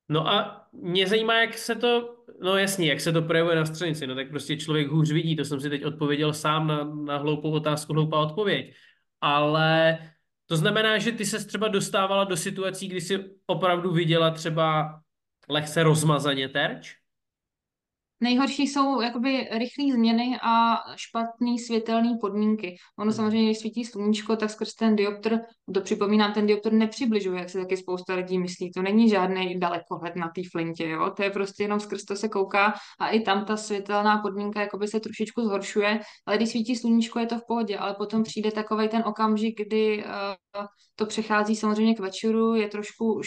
Speaker 2: No a mě zajímá, jak se to, no jasně, jak se to projevuje na střenici, no tak prostě člověk hůř vidí, to jsem si teď odpověděl sám na, na hloupou otázku, hloupá odpověď. Ale to znamená, že ty se třeba dostávala do situací, kdy si opravdu viděla třeba lehce rozmazaně terč?
Speaker 3: Nejhorší jsou jakoby rychlé změny a špatné světelné podmínky. Ono samozřejmě, když svítí sluníčko, tak skrz ten dioptr, to připomínám, ten dioptr nepřibližuje, jak se taky spousta lidí myslí. To není žádný dalekohled na té flintě, jo? To je prostě jenom skrz to se kouká a i tam ta světelná podmínka jakoby se trošičku zhoršuje, ale když svítí sluníčko, je to v pohodě, ale potom přijde takový ten okamžik, kdy uh, to přechází samozřejmě k večeru, je trošku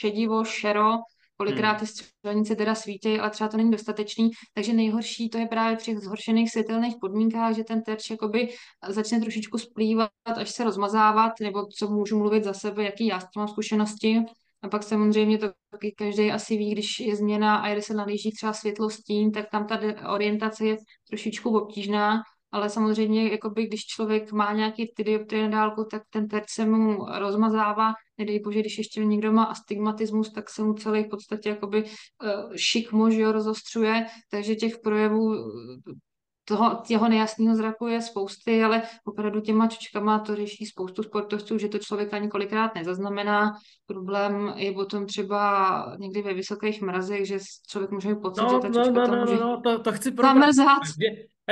Speaker 3: šedivo, šero, Kolikrát ty střelnice teda svítí, ale třeba to není dostatečný, takže nejhorší to je právě při zhoršených světelných podmínkách, že ten terč jakoby začne trošičku splývat, až se rozmazávat, nebo co můžu mluvit za sebe, jaký já s tím mám zkušenosti. A pak samozřejmě to taky každý asi ví, když je změna a jede se nalíží třeba světlo stín, tak tam ta orientace je trošičku obtížná, ale samozřejmě, jakoby, když člověk má nějaký ty dioptrie na dálku, tak ten terč se mu rozmazává. Nedej bože, když ještě někdo má astigmatismus, tak se mu celý v podstatě jakoby uh, šikmo, že jo, rozostřuje, takže těch projevů toho, těho nejasného zraku je spousty, ale opravdu těma čočkama to řeší spoustu sportovců, že to člověk ani kolikrát nezaznamená. Problém je potom třeba někdy ve vysokých mrazech, že člověk může mít pocit,
Speaker 2: no,
Speaker 3: že ta
Speaker 2: no,
Speaker 3: čočka
Speaker 2: no,
Speaker 3: to
Speaker 2: no,
Speaker 3: může
Speaker 2: no, to, to chci
Speaker 3: zamrzat.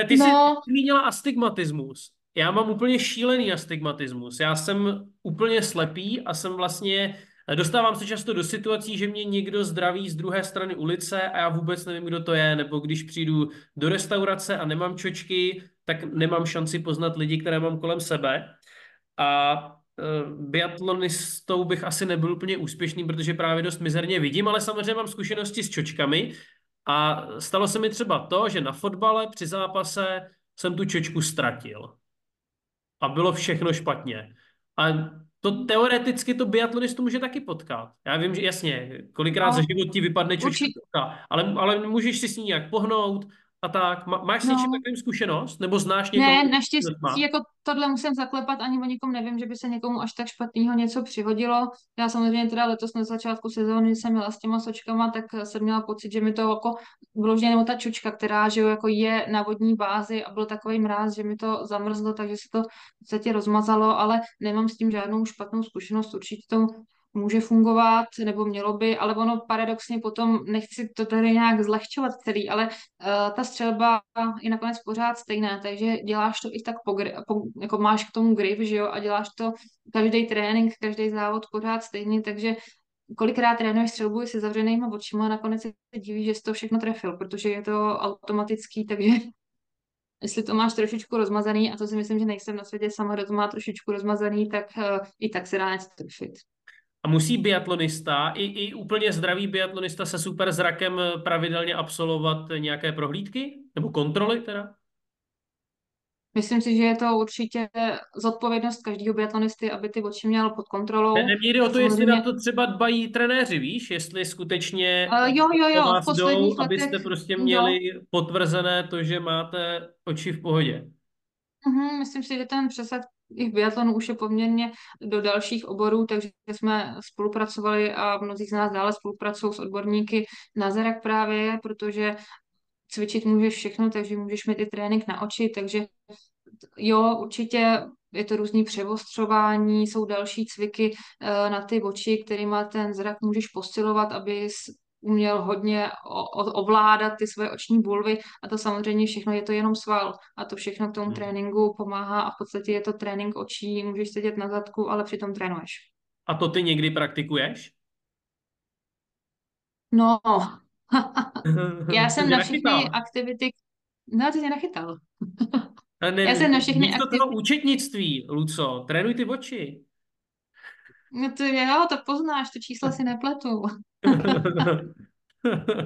Speaker 2: Ty jsi
Speaker 3: No.
Speaker 2: zmínila astigmatismus. Já mám úplně šílený astigmatismus. Já jsem úplně slepý a jsem vlastně, dostávám se často do situací, že mě někdo zdraví z druhé strany ulice a já vůbec nevím, kdo to je, nebo když přijdu do restaurace a nemám čočky, tak nemám šanci poznat lidi, které mám kolem sebe. A uh, biatlonistou bych asi nebyl úplně úspěšný, protože právě dost mizerně vidím, ale samozřejmě mám zkušenosti s čočkami a stalo se mi třeba to, že na fotbale při zápase jsem tu čočku ztratil. A bylo všechno špatně. A to teoreticky to biatlonistu může taky potkat. Já vím, že jasně, kolikrát no, za život ti vypadne čočka, ale, ale můžeš si s ní nějak pohnout, a tak. Máš s no. něčím takovým zkušenost? Nebo znáš někoho?
Speaker 3: Ne, naštěstí jako tohle musím zaklepat, ani o nikom nevím, že by se někomu až tak špatného něco přihodilo. Já samozřejmě teda letos na začátku sezóny jsem měla s těma sočkama, tak jsem měla pocit, že mi to jako vložně nebo ta čučka, která že jo, jako je na vodní bázi a byl takový mráz, že mi to zamrzlo, takže se to v podstatě rozmazalo, ale nemám s tím žádnou špatnou zkušenost. Určitě to může fungovat, nebo mělo by, ale ono paradoxně potom, nechci to tady nějak zlehčovat celý, ale uh, ta střelba je nakonec pořád stejná, takže děláš to i tak po, po jako máš k tomu grip, že jo, a děláš to každý trénink, každý závod pořád stejně, takže kolikrát trénuješ střelbu se zavřenýma očima a nakonec se diví, že jsi to všechno trefil, protože je to automatický, takže jestli to máš trošičku rozmazaný, a to si myslím, že nejsem na světě sama, kdo to má trošičku rozmazaný, tak uh, i tak se dá něco trefit.
Speaker 2: A musí biatlonista, i, i úplně zdravý biatlonista se super zrakem pravidelně absolvovat nějaké prohlídky? Nebo kontroly teda?
Speaker 3: Myslím si, že je to určitě zodpovědnost každého biatlonisty, aby ty oči měl pod kontrolou.
Speaker 2: Ne, nejde o to, jestli na to třeba dbají trenéři, víš? Jestli skutečně
Speaker 3: uh, jo, jo, jo,
Speaker 2: vás v jdou, letech, abyste prostě měli jo. potvrzené to, že máte oči v pohodě.
Speaker 3: Uh-huh, myslím si, že ten přesah i v biatlonu už je poměrně do dalších oborů, takže jsme spolupracovali a mnozí z nás dále spolupracují s odborníky na zrak právě, protože cvičit můžeš všechno, takže můžeš mít i trénink na oči, takže jo, určitě je to různý převostřování, jsou další cviky eh, na ty oči, kterými ten zrak můžeš posilovat, aby uměl hodně ovládat ty svoje oční bulvy a to samozřejmě všechno je to jenom sval a to všechno k tomu hmm. tréninku pomáhá a v podstatě je to trénink očí, můžeš sedět na zadku, ale přitom trénuješ.
Speaker 2: A to ty někdy praktikuješ?
Speaker 3: No, já jsem na všechny aktivity, no ty jsi nachytal.
Speaker 2: ne, já jsem na všechny aktivity... toho účetnictví, Luco, trénuj ty oči.
Speaker 3: No to jo, to poznáš, to čísla si nepletu.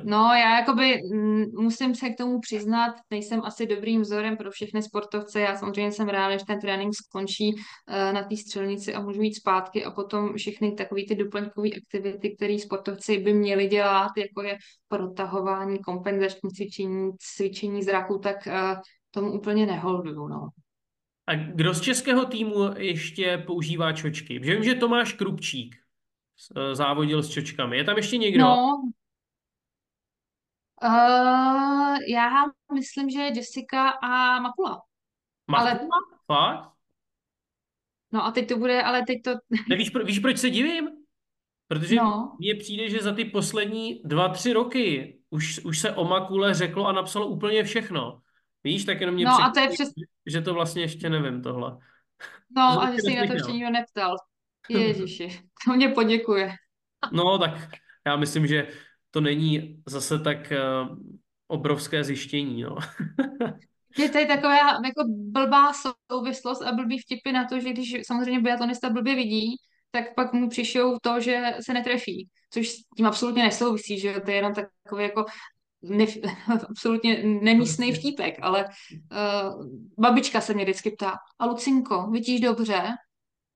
Speaker 3: No, já jakoby mm, musím se k tomu přiznat, nejsem asi dobrým vzorem pro všechny sportovce. Já samozřejmě jsem ráda, že ten trénink skončí uh, na té střelnici a můžu jít zpátky a potom všechny takové ty doplňkové aktivity, které sportovci by měli dělat, jako je protahování, kompenzační cvičení, cvičení zraku, tak uh, tomu úplně neholduju, no.
Speaker 2: A kdo z českého týmu ještě používá čočky? Vím, že Tomáš Krupčík eh, závodil s čočkami. Je tam ještě někdo?
Speaker 3: No, uh, já myslím, že Jessica a Makula.
Speaker 2: Makula? Ale... Fakt?
Speaker 3: No a teď to bude, ale teď to...
Speaker 2: Nevíš, pro, víš, proč se divím? Protože no. mně přijde, že za ty poslední dva, tři roky už, už se o Makule řeklo a napsalo úplně všechno. Víš, tak jenom mě
Speaker 3: no, a to je přes...
Speaker 2: že to vlastně ještě nevím tohle.
Speaker 3: No a že si na to ještě nikdo neptal. Ježiši, to mě poděkuje.
Speaker 2: no tak já myslím, že to není zase tak uh, obrovské zjištění. No.
Speaker 3: je tady taková jako blbá souvislost a blbý vtipy na to, že když samozřejmě biatlonista blbě vidí, tak pak mu přišou to, že se netrefí, což s tím absolutně nesouvisí, že to je jenom takový jako ne, absolutně nemístný vtípek, ale uh, babička se mě vždycky ptá, a Lucinko, vidíš dobře?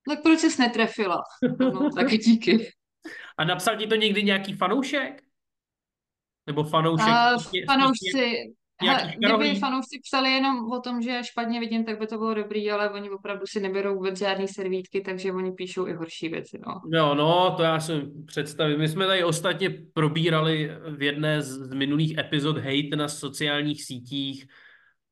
Speaker 3: Tak proč jsi netrefila? No, tak díky.
Speaker 2: A napsal ti to někdy nějaký fanoušek? Nebo fanoušek?
Speaker 3: Uh, fanoušci, Hele, kdyby fanoušci psali jenom o tom, že špatně vidím, tak by to bylo dobrý, ale oni opravdu si neberou vůbec žádný servítky, takže oni píšou i horší věci. No.
Speaker 2: Jo, no, to já si představím. My jsme tady ostatně probírali v jedné z minulých epizod hate na sociálních sítích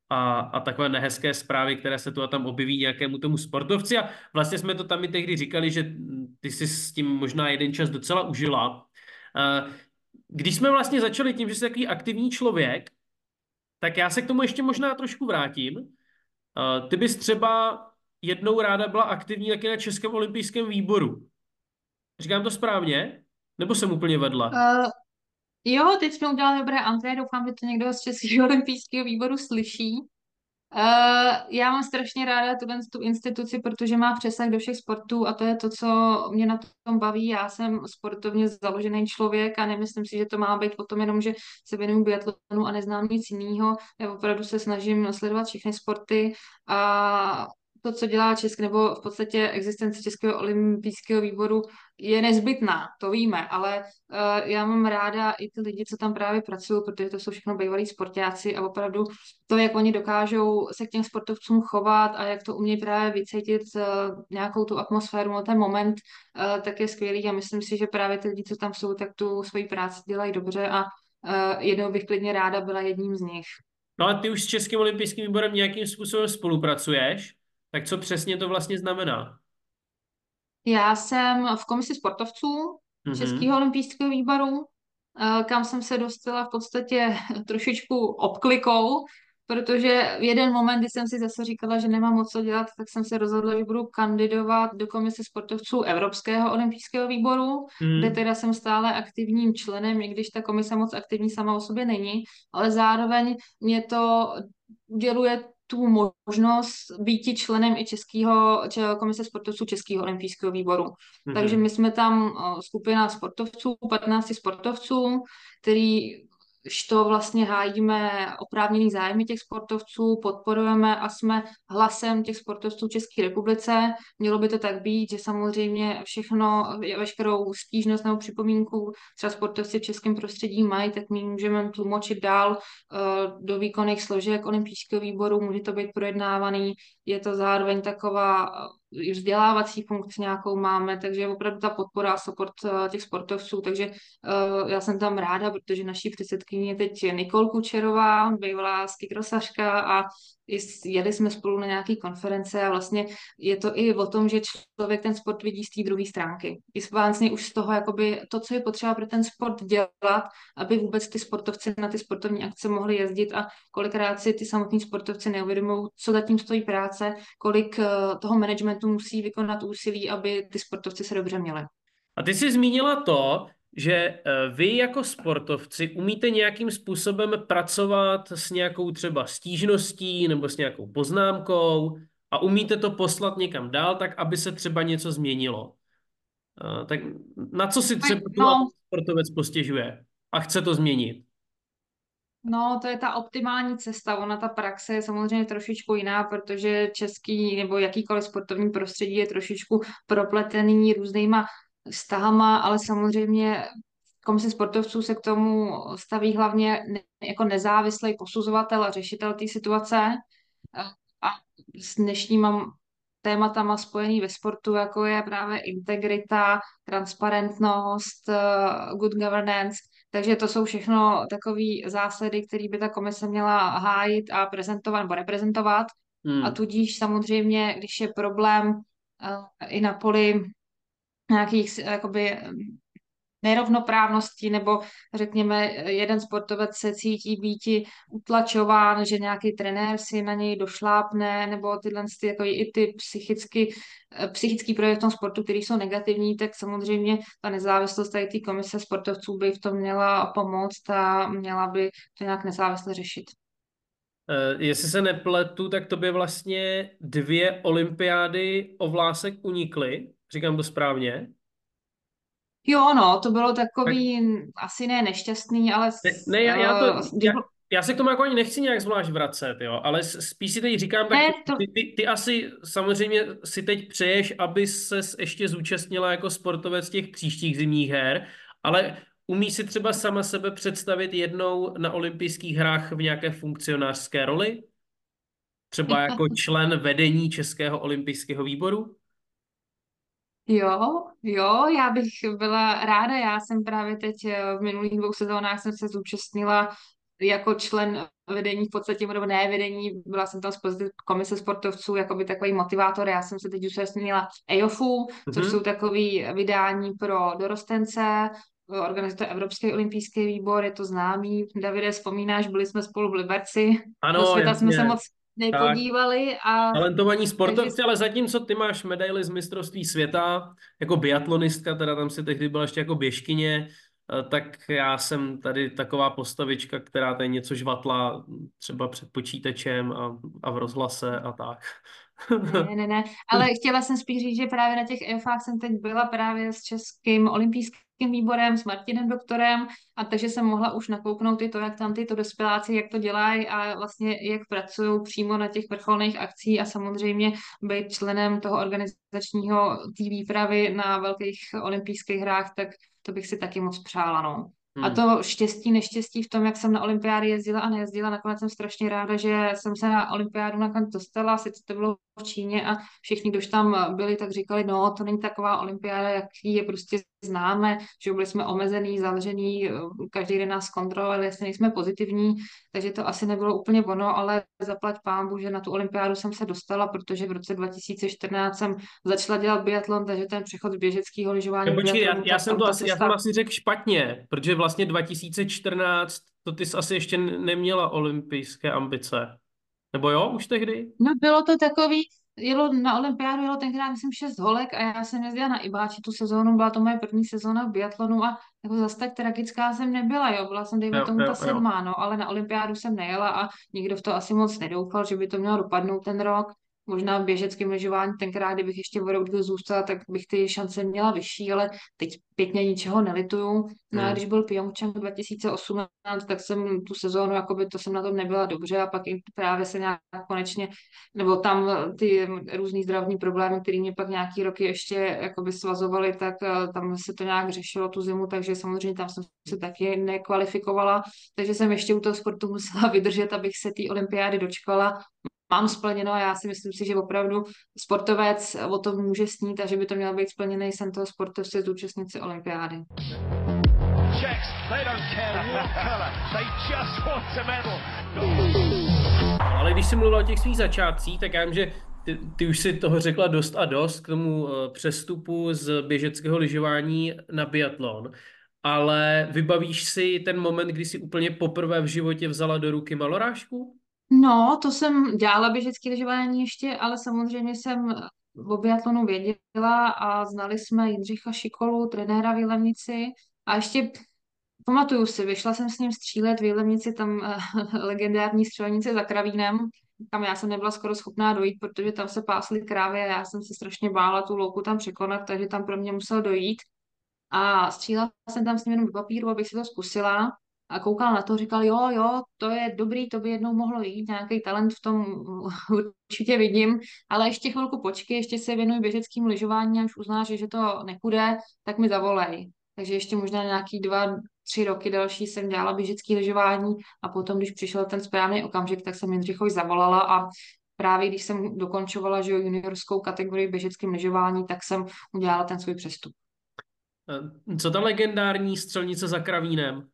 Speaker 2: a, a takové nehezké zprávy, které se tu a tam objeví nějakému tomu sportovci a vlastně jsme to tam i tehdy říkali, že ty jsi s tím možná jeden čas docela užila. Když jsme vlastně začali tím, že jsi takový aktivní člověk, tak já se k tomu ještě možná trošku vrátím. Ty bys třeba jednou ráda byla aktivní taky na Českém olympijském výboru. Říkám to správně? Nebo jsem úplně vedla? Uh,
Speaker 3: jo, teď jsme udělali dobré antré, doufám, že to někdo z Českého olympijského výboru slyší. Uh, já mám strašně ráda tu, tu instituci, protože má přesah do všech sportů a to je to, co mě na tom baví. Já jsem sportovně založený člověk a nemyslím si, že to má být o tom jenom, že se věnuju biatlonu a neznám nic jiného. Já opravdu se snažím sledovat všechny sporty a to, co dělá Česk, nebo v podstatě existence Českého olympijského výboru je nezbytná, to víme, ale uh, já mám ráda i ty lidi, co tam právě pracují, protože to jsou všechno bývalí sportáci a opravdu to, jak oni dokážou se k těm sportovcům chovat a jak to umějí právě vycítit uh, nějakou tu atmosféru, no ten moment, uh, tak je skvělý a myslím si, že právě ty lidi, co tam jsou, tak tu svoji práci dělají dobře a uh, jednou bych klidně ráda byla jedním z nich.
Speaker 2: No a ty už s Českým olympijským výborem nějakým způsobem spolupracuješ? Tak co přesně to vlastně znamená?
Speaker 3: Já jsem v komisi sportovců mm-hmm. Českého olympijského výboru, eh, kam jsem se dostala v podstatě trošičku obklikou, protože v jeden moment, kdy jsem si zase říkala, že nemám moc co dělat, tak jsem se rozhodla, že budu kandidovat do komise sportovců Evropského olympijského výboru, mm. kde teda jsem stále aktivním členem, i když ta komise moc aktivní sama o sobě není, ale zároveň mě to uděluje tu možnost být členem i českého, komise sportovců Českého olympijského výboru. Mm-hmm. Takže my jsme tam skupina sportovců, 15 sportovců, který to vlastně hájíme oprávněný zájmy těch sportovců, podporujeme a jsme hlasem těch sportovců v České republice. Mělo by to tak být, že samozřejmě všechno, veškerou stížnost nebo připomínku třeba sportovci v českém prostředí mají, tak my můžeme tlumočit dál uh, do výkonných složek olympijského výboru, může to být projednávaný, je to zároveň taková vzdělávací funkci nějakou máme, takže opravdu ta podpora a support eh, těch sportovců, takže uh, já jsem tam ráda, protože naší předsedkyně je teď Nikol Kučerová, bývalá skikrosařka a jeli jsme spolu na nějaké konference a vlastně je to i o tom, že člověk ten sport vidí z té druhé stránky. I vlastně už z toho, jakoby to, co je potřeba pro ten sport dělat, aby vůbec ty sportovci na ty sportovní akce mohli jezdit a kolikrát si ty samotní sportovci neuvědomují, co zatím stojí práce, kolik eh, toho managementu musí vykonat úsilí, aby ty sportovci se dobře měli.
Speaker 2: A ty jsi zmínila to, že eh, vy jako sportovci umíte nějakým způsobem pracovat s nějakou třeba stížností nebo s nějakou poznámkou a umíte to poslat někam dál, tak aby se třeba něco změnilo. Eh, tak na co si třeba no. sportovec postěžuje a chce to změnit?
Speaker 3: No, to je ta optimální cesta. Ona, ta praxe je samozřejmě trošičku jiná, protože český nebo jakýkoliv sportovní prostředí je trošičku propletený různýma vztahama, ale samozřejmě komise sportovců se k tomu staví hlavně jako nezávislý posuzovatel a řešitel té situace. A s dnešníma tématama spojený ve sportu, jako je právě integrita, transparentnost, eh, good governance, takže to jsou všechno takové zásady, které by ta komise měla hájit a prezentovat nebo reprezentovat. Hmm. A tudíž samozřejmě, když je problém uh, i na poli nějakých jakoby nerovnoprávnosti, nebo řekněme, jeden sportovec se cítí být utlačován, že nějaký trenér si na něj došlápne, nebo tyhle ty, jako i ty psychicky, psychický projevy v tom sportu, které jsou negativní, tak samozřejmě ta nezávislost tady té komise sportovců by v tom měla pomoct a měla by to nějak nezávisle řešit.
Speaker 2: Uh, jestli se nepletu, tak to by vlastně dvě olympiády o vlásek unikly. Říkám to správně?
Speaker 3: Jo, no, to bylo takový, tak... asi ne nešťastný, ale...
Speaker 2: Ne, ne já, já, to, uh, já, já se k tomu jako ani nechci nějak zvlášť vracet, jo, ale spíš si teď říkám, tak ne, to... ty, ty, ty asi samozřejmě si teď přeješ, aby se ještě zúčastnila jako sportovec těch příštích zimních her, ale umí si třeba sama sebe představit jednou na olympijských hrách v nějaké funkcionářské roli? Třeba jako člen vedení Českého olympijského výboru?
Speaker 3: Jo, jo, já bych byla ráda. Já jsem právě teď eh, v minulých dvou sezónách jsem se zúčastnila jako člen vedení v podstatě, nebo ne vedení, byla jsem tam z komise sportovců, jako by takový motivátor. Já jsem se teď zúčastnila EOFu, mm-hmm. což mhm. jsou takový vydání pro dorostence, organizuje Evropský olympijský výbor, je to známý. Davide, vzpomínáš, byli jsme spolu v Liberci.
Speaker 2: Ano, Do světa
Speaker 3: jasně. jsme se moc nepodívali. A...
Speaker 2: Talentovaní sportovci, takže... ale zatímco ty máš medaily z mistrovství světa, jako biatlonistka, teda tam si tehdy byla ještě jako běžkyně, eh, tak já jsem tady taková postavička, která tady něco žvatla třeba před počítačem a, a v rozhlase a tak.
Speaker 3: Ne, ne, ne, ale chtěla jsem spíš říct, že právě na těch EFách jsem teď byla právě s Českým olympijským výborem, s Martinem doktorem, a takže jsem mohla už nakouknout i to, jak tam tyto dospěláci, jak to dělají a vlastně jak pracují přímo na těch vrcholných akcí a samozřejmě být členem toho organizačního té výpravy na velkých olympijských hrách, tak to bych si taky moc přála, no. A
Speaker 2: Hmm.
Speaker 3: to štěstí, neštěstí v tom, jak jsem na olympiády jezdila a nejezdila, nakonec jsem strašně ráda, že jsem se na olympiádu nakonec dostala, sice to bylo v Číně a všichni, kdo už tam byli, tak říkali, no, to není taková olympiáda, jaký je prostě známe, že byli jsme omezený, zavřený, každý den nás kontrolovali, jestli nejsme pozitivní, takže to asi nebylo úplně ono, ale zaplať pámbu, že na tu olympiádu jsem se dostala, protože v roce 2014 jsem začala dělat biatlon, takže ten přechod z běžeckého lyžování
Speaker 2: počkej, já, já jsem to asi, já jsem asi řekl špatně, protože vlastně 2014, to ty jsi asi ještě neměla olympijské ambice. Nebo jo, už tehdy?
Speaker 3: No bylo to takový, jelo na olympiádu, jelo tenkrát myslím šest holek a já jsem jezdila na Ibáči tu sezónu, byla to moje první sezóna v biatlonu a jako zase tak tragická jsem nebyla, jo, byla jsem dejme
Speaker 2: Jo,
Speaker 3: tomu
Speaker 2: jo,
Speaker 3: ta
Speaker 2: jo.
Speaker 3: sedmá, no, ale na olympiádu jsem nejela a nikdo v to asi moc nedoufal, že by to mělo dopadnout ten rok. Možná v běžeckém lyžování tenkrát, kdybych ještě o rok zůstala, tak bych ty šance měla vyšší, ale teď pěkně ničeho nelituju. No a
Speaker 2: Hmm.
Speaker 3: když byl Pyeongchang 2018, tak jsem tu sezónu, jakoby to jsem na tom nebyla dobře a pak právě se nějak konečně, nebo tam ty různý zdravotní problémy, které mě pak nějaký roky ještě jakoby svazovaly, tak eh, tam se to nějak řešilo tu zimu, takže samozřejmě tam jsem se taky nekvalifikovala, takže jsem ještě u toho sportu musela vydržet, abych se té olympiády dočkala. Mám splněno a já si myslím si, že opravdu sportovec o tom může snít a že by to měl být splněný sen toho sportovce zúčastnit se olympiády.
Speaker 1: Czechs, they don't care what colour, they just want a medal.
Speaker 2: Ale když jsi mluvila o těch svých začátcích, tak já vím, že ty, ty už si toho řekla dost a dost k tomu eh, přestupu z běžeckého lyžování na biatlon. Ale vybavíš si ten moment, kdy jsi úplně poprvé v životě vzala do ruky malorážku?
Speaker 3: No, to jsem dělala běžecké lyžování ještě, ale samozřejmě jsem o biatlonu věděla a znali jsme Jindřicha Šikolu, trenéra v Jilemnici a ještě pamatuju si, vyšla jsem s ním střílet v Jilemnici, tam eh, legendární střelnice za Kravínem, kam já jsem nebyla skoro schopná dojít, protože tam se pásly krávy a já jsem se strašně bála tu louku tam překonat, takže tam pro mě musel dojít. A střílela jsem tam s ním jenom do papíru, abych si to zkusila. A koukal na to, říkal, jo, jo, to je dobrý, to by jednou mohlo jít, nějaký talent v tom určitě vidím, ale ještě chvilku počkej, ještě se věnuj běžeckým lyžování a už uznáš, že to nepůjde, tak mi zavolej. Takže ještě možná nějaký dva, tři roky další jsem dělala běžecký lyžování a potom, když přišel ten správný okamžik, tak jsem Jindřichovi zavolala a právě když jsem dokončovala že juniorskou kategorii v běžeckém lyžování, tak jsem udělala ten svůj přestup.
Speaker 2: Eh, Co ta legendární střelnice za Kravínem?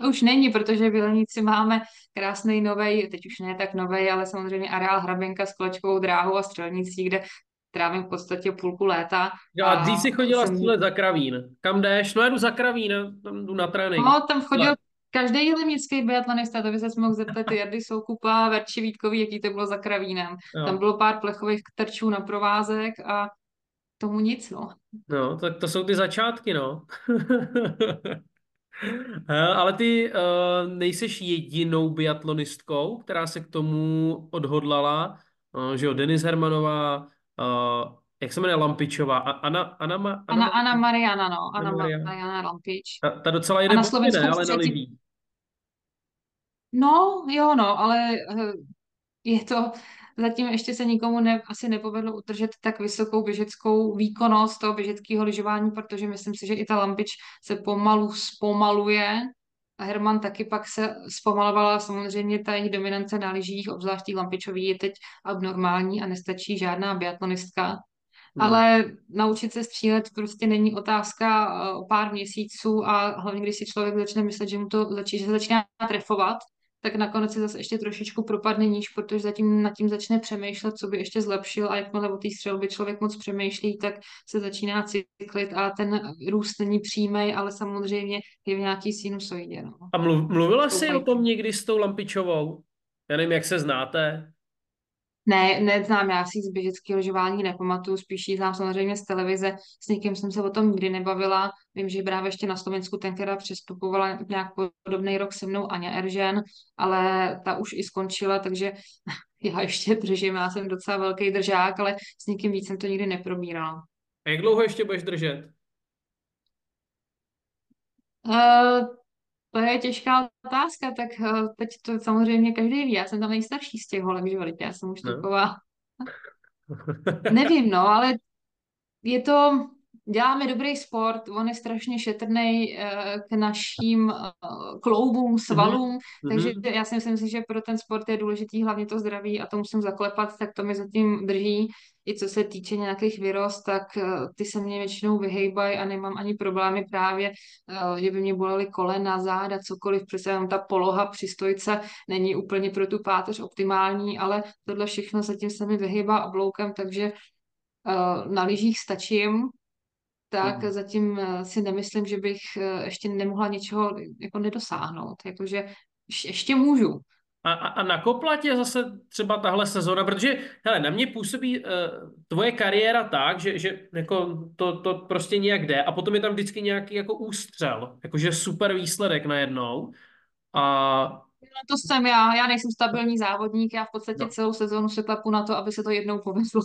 Speaker 3: To už není, protože v Jelenici máme krásný novej, teď už ne tak novej, ale samozřejmě areál Hrabenka s kolečkovou dráhou a střelnicí, kde trávím v podstatě půlku léta.
Speaker 2: Jo, a dřív jsi chodila
Speaker 3: jsem-
Speaker 2: střílet za Kravín. Kam jdeš? No jdu za Kravín, tam jdu na trénink.
Speaker 3: No, tam chodil každý jelemnický biatlonista, to by se mohl zeptat Jardy Soukupa, Verči Vítkový, jaký to bylo za Kravínem.
Speaker 2: Jo.
Speaker 3: Tam bylo pár plechových trčů na provázek a tomu nic, no.
Speaker 2: No, tak to jsou ty začátky, no. Eh, Ale ty uh, nejseš jedinou biatlonistkou, která se k tomu odhodlala, uh, že jo, Denis Hermanová, uh, jak se jmenuje Lampičová, A- Anna, Anna, Ma-
Speaker 3: Anna, Anna Mariana, no. Anna
Speaker 2: Anna Mariana.
Speaker 3: Mariana Lampič.
Speaker 2: ta, ta docela jede
Speaker 3: na Slovensku
Speaker 2: ne, ale na lidí.
Speaker 3: No, jo, no, ale je to, zatím ještě se nikomu ne, asi nepovedlo udržet tak vysokou běžeckou výkonnost toho běžeckého lyžování, protože myslím si, že i ta lampič se pomalu zpomaluje. A Herman taky pak se zpomalovala, samozřejmě ta jejich dominance na lyžích, obzvlášť lampičový, je teď abnormální a nestačí žádná biatlonistka.
Speaker 2: Hmm.
Speaker 3: Ale naučit se střílet prostě není otázka eh, o pár měsíců a hlavně, když si člověk začne myslet, že mu to začí, že se začíná trefovat, tak nakonec se zase ještě trošičku propadne níž, protože zatím nad tím začne přemýšlet, co by ještě zlepšil a jakmile o té střelbě člověk moc přemýšlí, tak se začíná cyklit a ten růst není přímý, ale samozřejmě je v nějaký sinusoidě. No.
Speaker 2: A mluv, mluvila jsi o tom někdy s tou Lampičovou? Já nevím, jak se znáte.
Speaker 3: Ne, neznám, já si z běžeckého lyžování nepamatuju, spíš ji znám samozřejmě z televize, s někým jsem se o tom nikdy nebavila. Vím, že právě ještě na Slovensku tenkrát přestupovala nějak podobný rok se mnou Aňa Eržen, ale ta už i skončila, takže já ještě držím, já jsem docela velký držák, ale s někým víc jsem to nikdy neprobírala.
Speaker 2: A jak dlouho ještě budeš držet?
Speaker 3: Uh, to je těžká otázka, tak uh, teď to samozřejmě každý ví. Já jsem tam nejstarší z těch holek, že já jsem už
Speaker 2: No.
Speaker 3: taková, nevím, no, ale je to, děláme dobrý sport, on je strašně šetrný k našim eh, kloubům, svalům, takže
Speaker 2: Mhm.
Speaker 3: já si myslím že pro ten sport je důležitý hlavně to zdraví a to musím zaklepat, tak to mi zatím drží. I co se týče nějakých vyrost, tak eh, ty se mě většinou vyhejbají a nemám ani problémy právě, eh, že by mě bolely kolena, záda, cokoliv, přece jenom ta poloha při stojce není úplně pro tu páteř optimální, ale tohle všechno zatím se mi vyhýbá obloukem, takže eh, na lyžích stačím, tak
Speaker 2: Mhm.
Speaker 3: zatím eh, si nemyslím, že bych eh, ještě nemohla něčeho jako nedosáhnout. Jakože ješ- ještě můžu.
Speaker 2: A, a, a nakopla tě zase třeba tahle sezona, protože hele, na mě působí uh, tvoje kariéra tak, že, že jako to, to prostě nějak jde a potom je tam vždycky nějaký jako ústřel, jakože super výsledek najednou. A
Speaker 3: No to jsem já, já nejsem stabilní závodník, já v podstatě
Speaker 2: no.
Speaker 3: celou sezónu se klepu na to, aby se to jednou povedlo.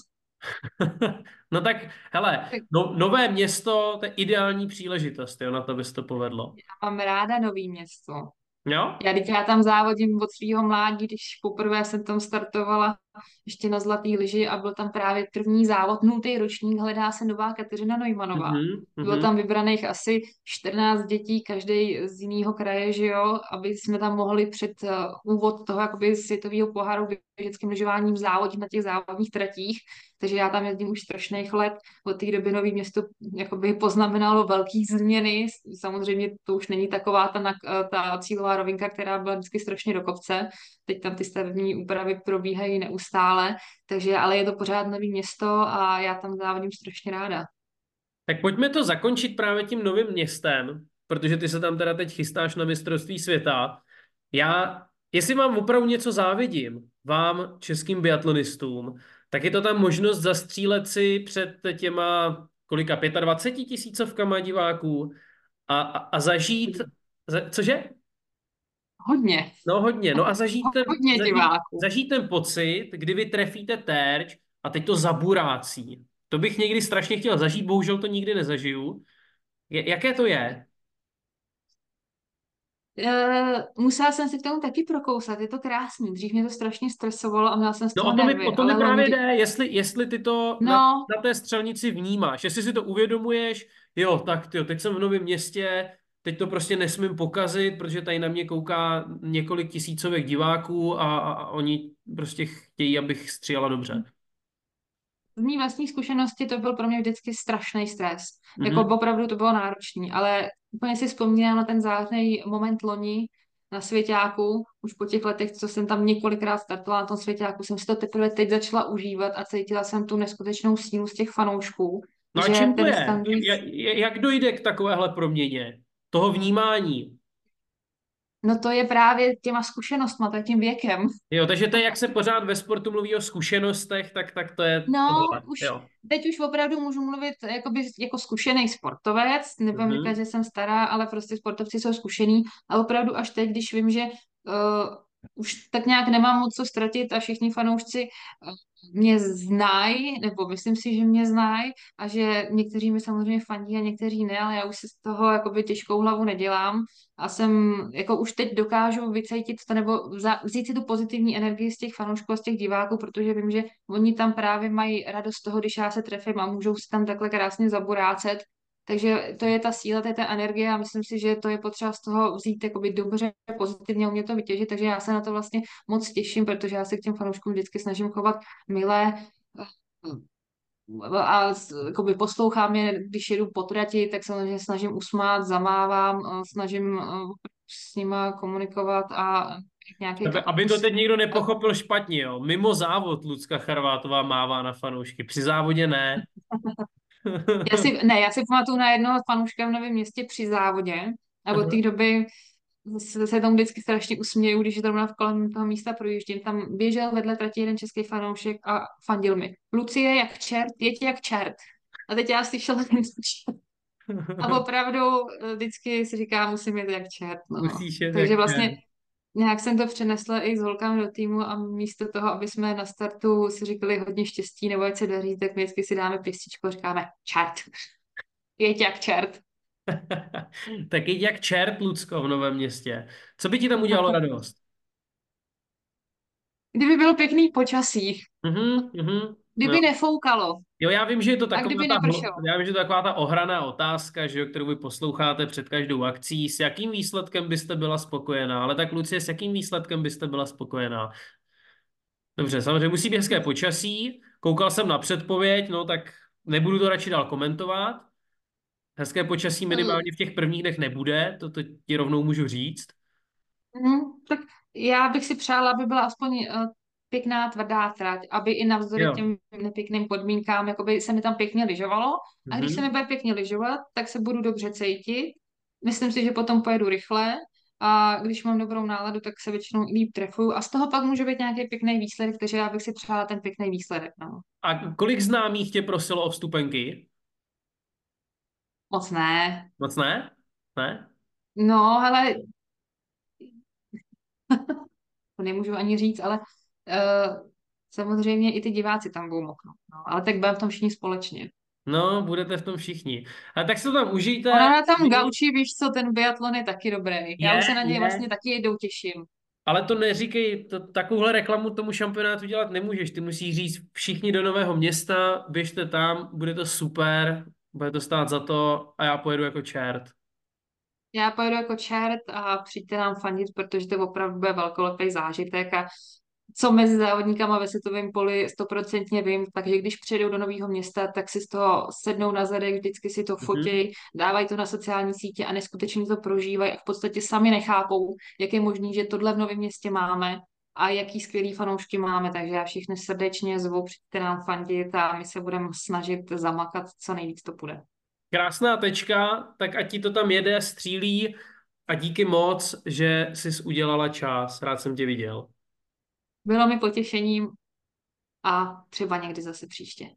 Speaker 2: no tak, hele, no, nové město, to je ideální příležitost, jo, na to bys to povedlo.
Speaker 3: já mám ráda nový město.
Speaker 2: Jo?
Speaker 3: Já, teď já tam závodím od svého mládí, když poprvé jsem tam startovala ještě na zlatý lyži a byl tam právě první závod, nultý ročník, hledá se nová Kateřina Neumannová.
Speaker 2: Mhm,
Speaker 3: Bylo
Speaker 2: mhm.
Speaker 3: tam vybraných asi 14 dětí, každý z jiného kraje, že jo, aby jsme tam mohli před uh, úvod toho jakoby světového poháru v běžeckém lyžováním závodit na těch závodních tratích. Takže já tam jezdím už strašných let. Od té doby Nový město jakoby poznamenalo velký změny. Samozřejmě to už není taková ta, nak- ta cílová rovinka, která byla vždycky strašně do kopce. Teď tam ty stavební úpravy probíhají neustále, takže ale je to pořád nový město a já tam závodím strašně ráda.
Speaker 2: Tak pojďme to zakončit právě tím novým městem, protože ty se tam teda teď chystáš na mistrovství světa. Já, jestli vám opravdu něco závidím, vám, českým biatlonistům, tak je to tam možnost zastřílet si před těma kolika 25 tisícovkama diváků a, a, a zažít, za, cože?
Speaker 3: Hodně.
Speaker 2: No hodně, no a zažít ten,
Speaker 3: Hodně
Speaker 2: zažít, zažít ten pocit, kdy vy trefíte terč a teď to zaburácí. To bych někdy strašně chtěl zažít, bohužel to nikdy nezažiju. Jaké to je?
Speaker 3: Uh, musela jsem se k tomu taky prokousat, je to krásný. Dřív mě to strašně stresovalo a měla jsem z
Speaker 2: No
Speaker 3: toho
Speaker 2: o to mi,
Speaker 3: nervy,
Speaker 2: o to mi právě
Speaker 3: on,
Speaker 2: jde, jestli, jestli ty to na,
Speaker 3: no,
Speaker 2: na té střelnici vnímáš, jestli si to uvědomuješ, jo, tak tyjo, teď jsem v novém městě, teď to prostě nesmím pokazit, protože tady na mě kouká několik tisícovek diváků a, a, a oni prostě chtějí, abych střílela dobře.
Speaker 3: z mý vlastní zkušenosti to byl pro mě vždycky strašný stres. Jako
Speaker 2: Mhm.
Speaker 3: opravdu to bylo náročný, ale úplně si vzpomínám na ten zářný moment loni na Svěťáku, už po těch letech, co jsem tam několikrát startovala na tom Svěťáku, jsem si to teprve teď začala užívat a cítila jsem tu neskutečnou sílu z těch fanoušků,
Speaker 2: No a čím to je?
Speaker 3: skandující
Speaker 2: Jak, jak dojde k takovéhle proměně? Toho vnímání.
Speaker 3: No to je právě těma zkušenostma, tak tím věkem.
Speaker 2: Jo, takže to je, jak se pořád ve sportu mluví o zkušenostech, tak, tak to je
Speaker 3: No,
Speaker 2: tohle.
Speaker 3: už,
Speaker 2: Jo.
Speaker 3: teď už opravdu můžu mluvit jakoby, jako zkušený sportovec, nebudem
Speaker 2: Mhm.
Speaker 3: říkat, že jsem stará, ale prostě sportovci jsou zkušený a opravdu až teď, když vím, že uh, už tak nějak nemám moc co ztratit a všichni fanoušci mě znají, nebo myslím si, že mě znají a že někteří mi samozřejmě fandí a někteří ne, ale já už si z toho jakoby těžkou hlavu nedělám a jsem, jako už teď dokážu vycítit to, nebo vzít si tu pozitivní energii z těch fanoušků a z těch diváků, protože vím, že oni tam právě mají radost z toho, když já se trefím a můžou si tam takhle krásně zaburácet. Takže to je ta síla, to je ta energie a myslím si, že to je potřeba z toho vzít jakoby dobře, pozitivně a umět to vytěžit, takže já se na to vlastně moc těším, protože já se k těm fanouškům vždycky snažím chovat milé a s- jakoby poslouchám je, když jedu po trati, tak se snažím usmát, zamávám, eh, snažím eh, s nima komunikovat a nějaký
Speaker 2: Aby, aby to teď někdo nepochopil špatně, jo. Mimo závod Lucka Charvátová mává na fanoušky, při závodě ne.
Speaker 3: Já si, ne, já si pamatuju na jednoho fanouška v Novém městě při závodě a od té doby se, se tomu vždycky strašně usměju, když zrovna v kolem toho místa projíždím. Tam běžel vedle trati jeden český fanoušek a fandil mi. Lucie jak čert, jeď jak čert. A teď já slyšela ten čert. A opravdu eh, vždycky si říkám, musím jít jak čert. No.
Speaker 2: Musíš jet
Speaker 3: Takže
Speaker 2: jak
Speaker 3: vlastně
Speaker 2: čert.
Speaker 3: Nějak jsem to přenesla i s holkami do týmu a místo toho, aby jsme na startu si říkali hodně štěstí nebo ať se daří, tak my vždycky si dáme pěstičko a říkáme čert. Jeď jak čert.
Speaker 2: tak jeď jak čert, Lucko, v Novém městě. Co by ti tam udělalo radost?
Speaker 3: Kdyby bylo pěkný počasí,
Speaker 2: Mhm, mhm.
Speaker 3: Kdyby
Speaker 2: No.
Speaker 3: nefoukalo,
Speaker 2: Jo, já vím, že je to taková ta, já vím, že to taková ta ohraná otázka, že jo, kterou vy posloucháte před každou akcí. S jakým výsledkem byste byla spokojená? Ale tak Lucie, s jakým výsledkem byste byla spokojená? Dobře, samozřejmě musí být hezké počasí. Koukal jsem na předpověď, no tak nebudu to radši dál komentovat. Hezké počasí minimálně v těch prvních dnech nebude, to, to ti rovnou můžu říct.
Speaker 3: Mhm, tak já bych si přála, aby byla aspoň uh, pěkná tvrdá trať, aby i navzdory
Speaker 2: Jo.
Speaker 3: těm nepěkným podmínkám, jakoby se mi tam pěkně lyžovalo. A když
Speaker 2: Mhm.
Speaker 3: se mi bude pěkně lyžovat, tak se budu dobře cítit. Myslím si, že potom pojedu rychle a když mám dobrou náladu, tak se většinou i líp trefuju a z toho pak může být nějaký pěkný výsledek, takže já bych si přála ten pěkný výsledek. No.
Speaker 2: A kolik známých tě prosilo o vstupenky?
Speaker 3: Moc ne.
Speaker 2: Moc ne? Ne?
Speaker 3: No, hele, to nemůžu ani říct, ale samozřejmě i ty diváci tam budou moknout. No, ale tak budeme v tom všichni společně.
Speaker 2: No, budete v tom všichni. A tak se to tam užijte.
Speaker 3: Ona na tam gauči, víš co, ten biatlon je taky dobrý. Já
Speaker 2: Je,
Speaker 3: už se na něj
Speaker 2: je.
Speaker 3: vlastně taky jednou těším.
Speaker 2: Ale to neříkej, to, takovouhle reklamu tomu šampionátu dělat nemůžeš. Ty musíš říct všichni do nového města, běžte tam, bude to super, bude to stát za to a já pojedu jako čert.
Speaker 3: Já pojedu jako čert a přijďte nám fandit, protože to opravdu bude velkolepý zážitek a co mezi závodníkama ve světovém poli stoprocentně vím, takže když přijedou do nového města, tak si z toho sednou na zadek, vždycky si to
Speaker 2: Mhm.
Speaker 3: fotí, dávají to na sociální sítě a neskutečně to prožívají a v podstatě sami nechápou, jak je možný, že tohle v novém městě máme a jaký skvělý fanoušky máme, takže já všechny srdečně zvu, přijďte nám fandit a my se budeme snažit zamakat, co nejvíc to půjde.
Speaker 2: Krásná tečka, tak ať ti to tam jede, střílí a díky moc, že jsi udělala čas. Rád jsem tě viděl.
Speaker 3: Bylo mi potěšením a třeba někdy zase příště.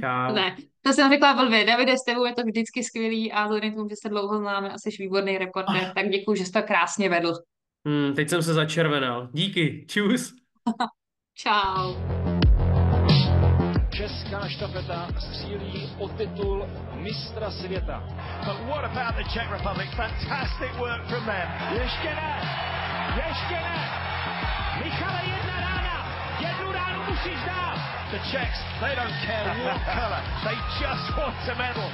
Speaker 2: Čau.
Speaker 3: Ne, to jsem řekla blbě. Davide, s tebou je to vždycky skvělý a vzhledem k tomu, že se dlouho známe a jsi výborný reportér, tak děkuji, že jsi to krásně vedl.
Speaker 2: Hmm, teď jsem se začervenal. Díky. Čus.
Speaker 3: Čau.
Speaker 1: Česká štafeta střílí o titul mistra světa.
Speaker 4: But what about the Czech Republic? Fantastic work from them.
Speaker 1: Ještě ne! Ještě ne! Michale, jedna
Speaker 4: The Czechs, they don't care what colour. They just want a medal.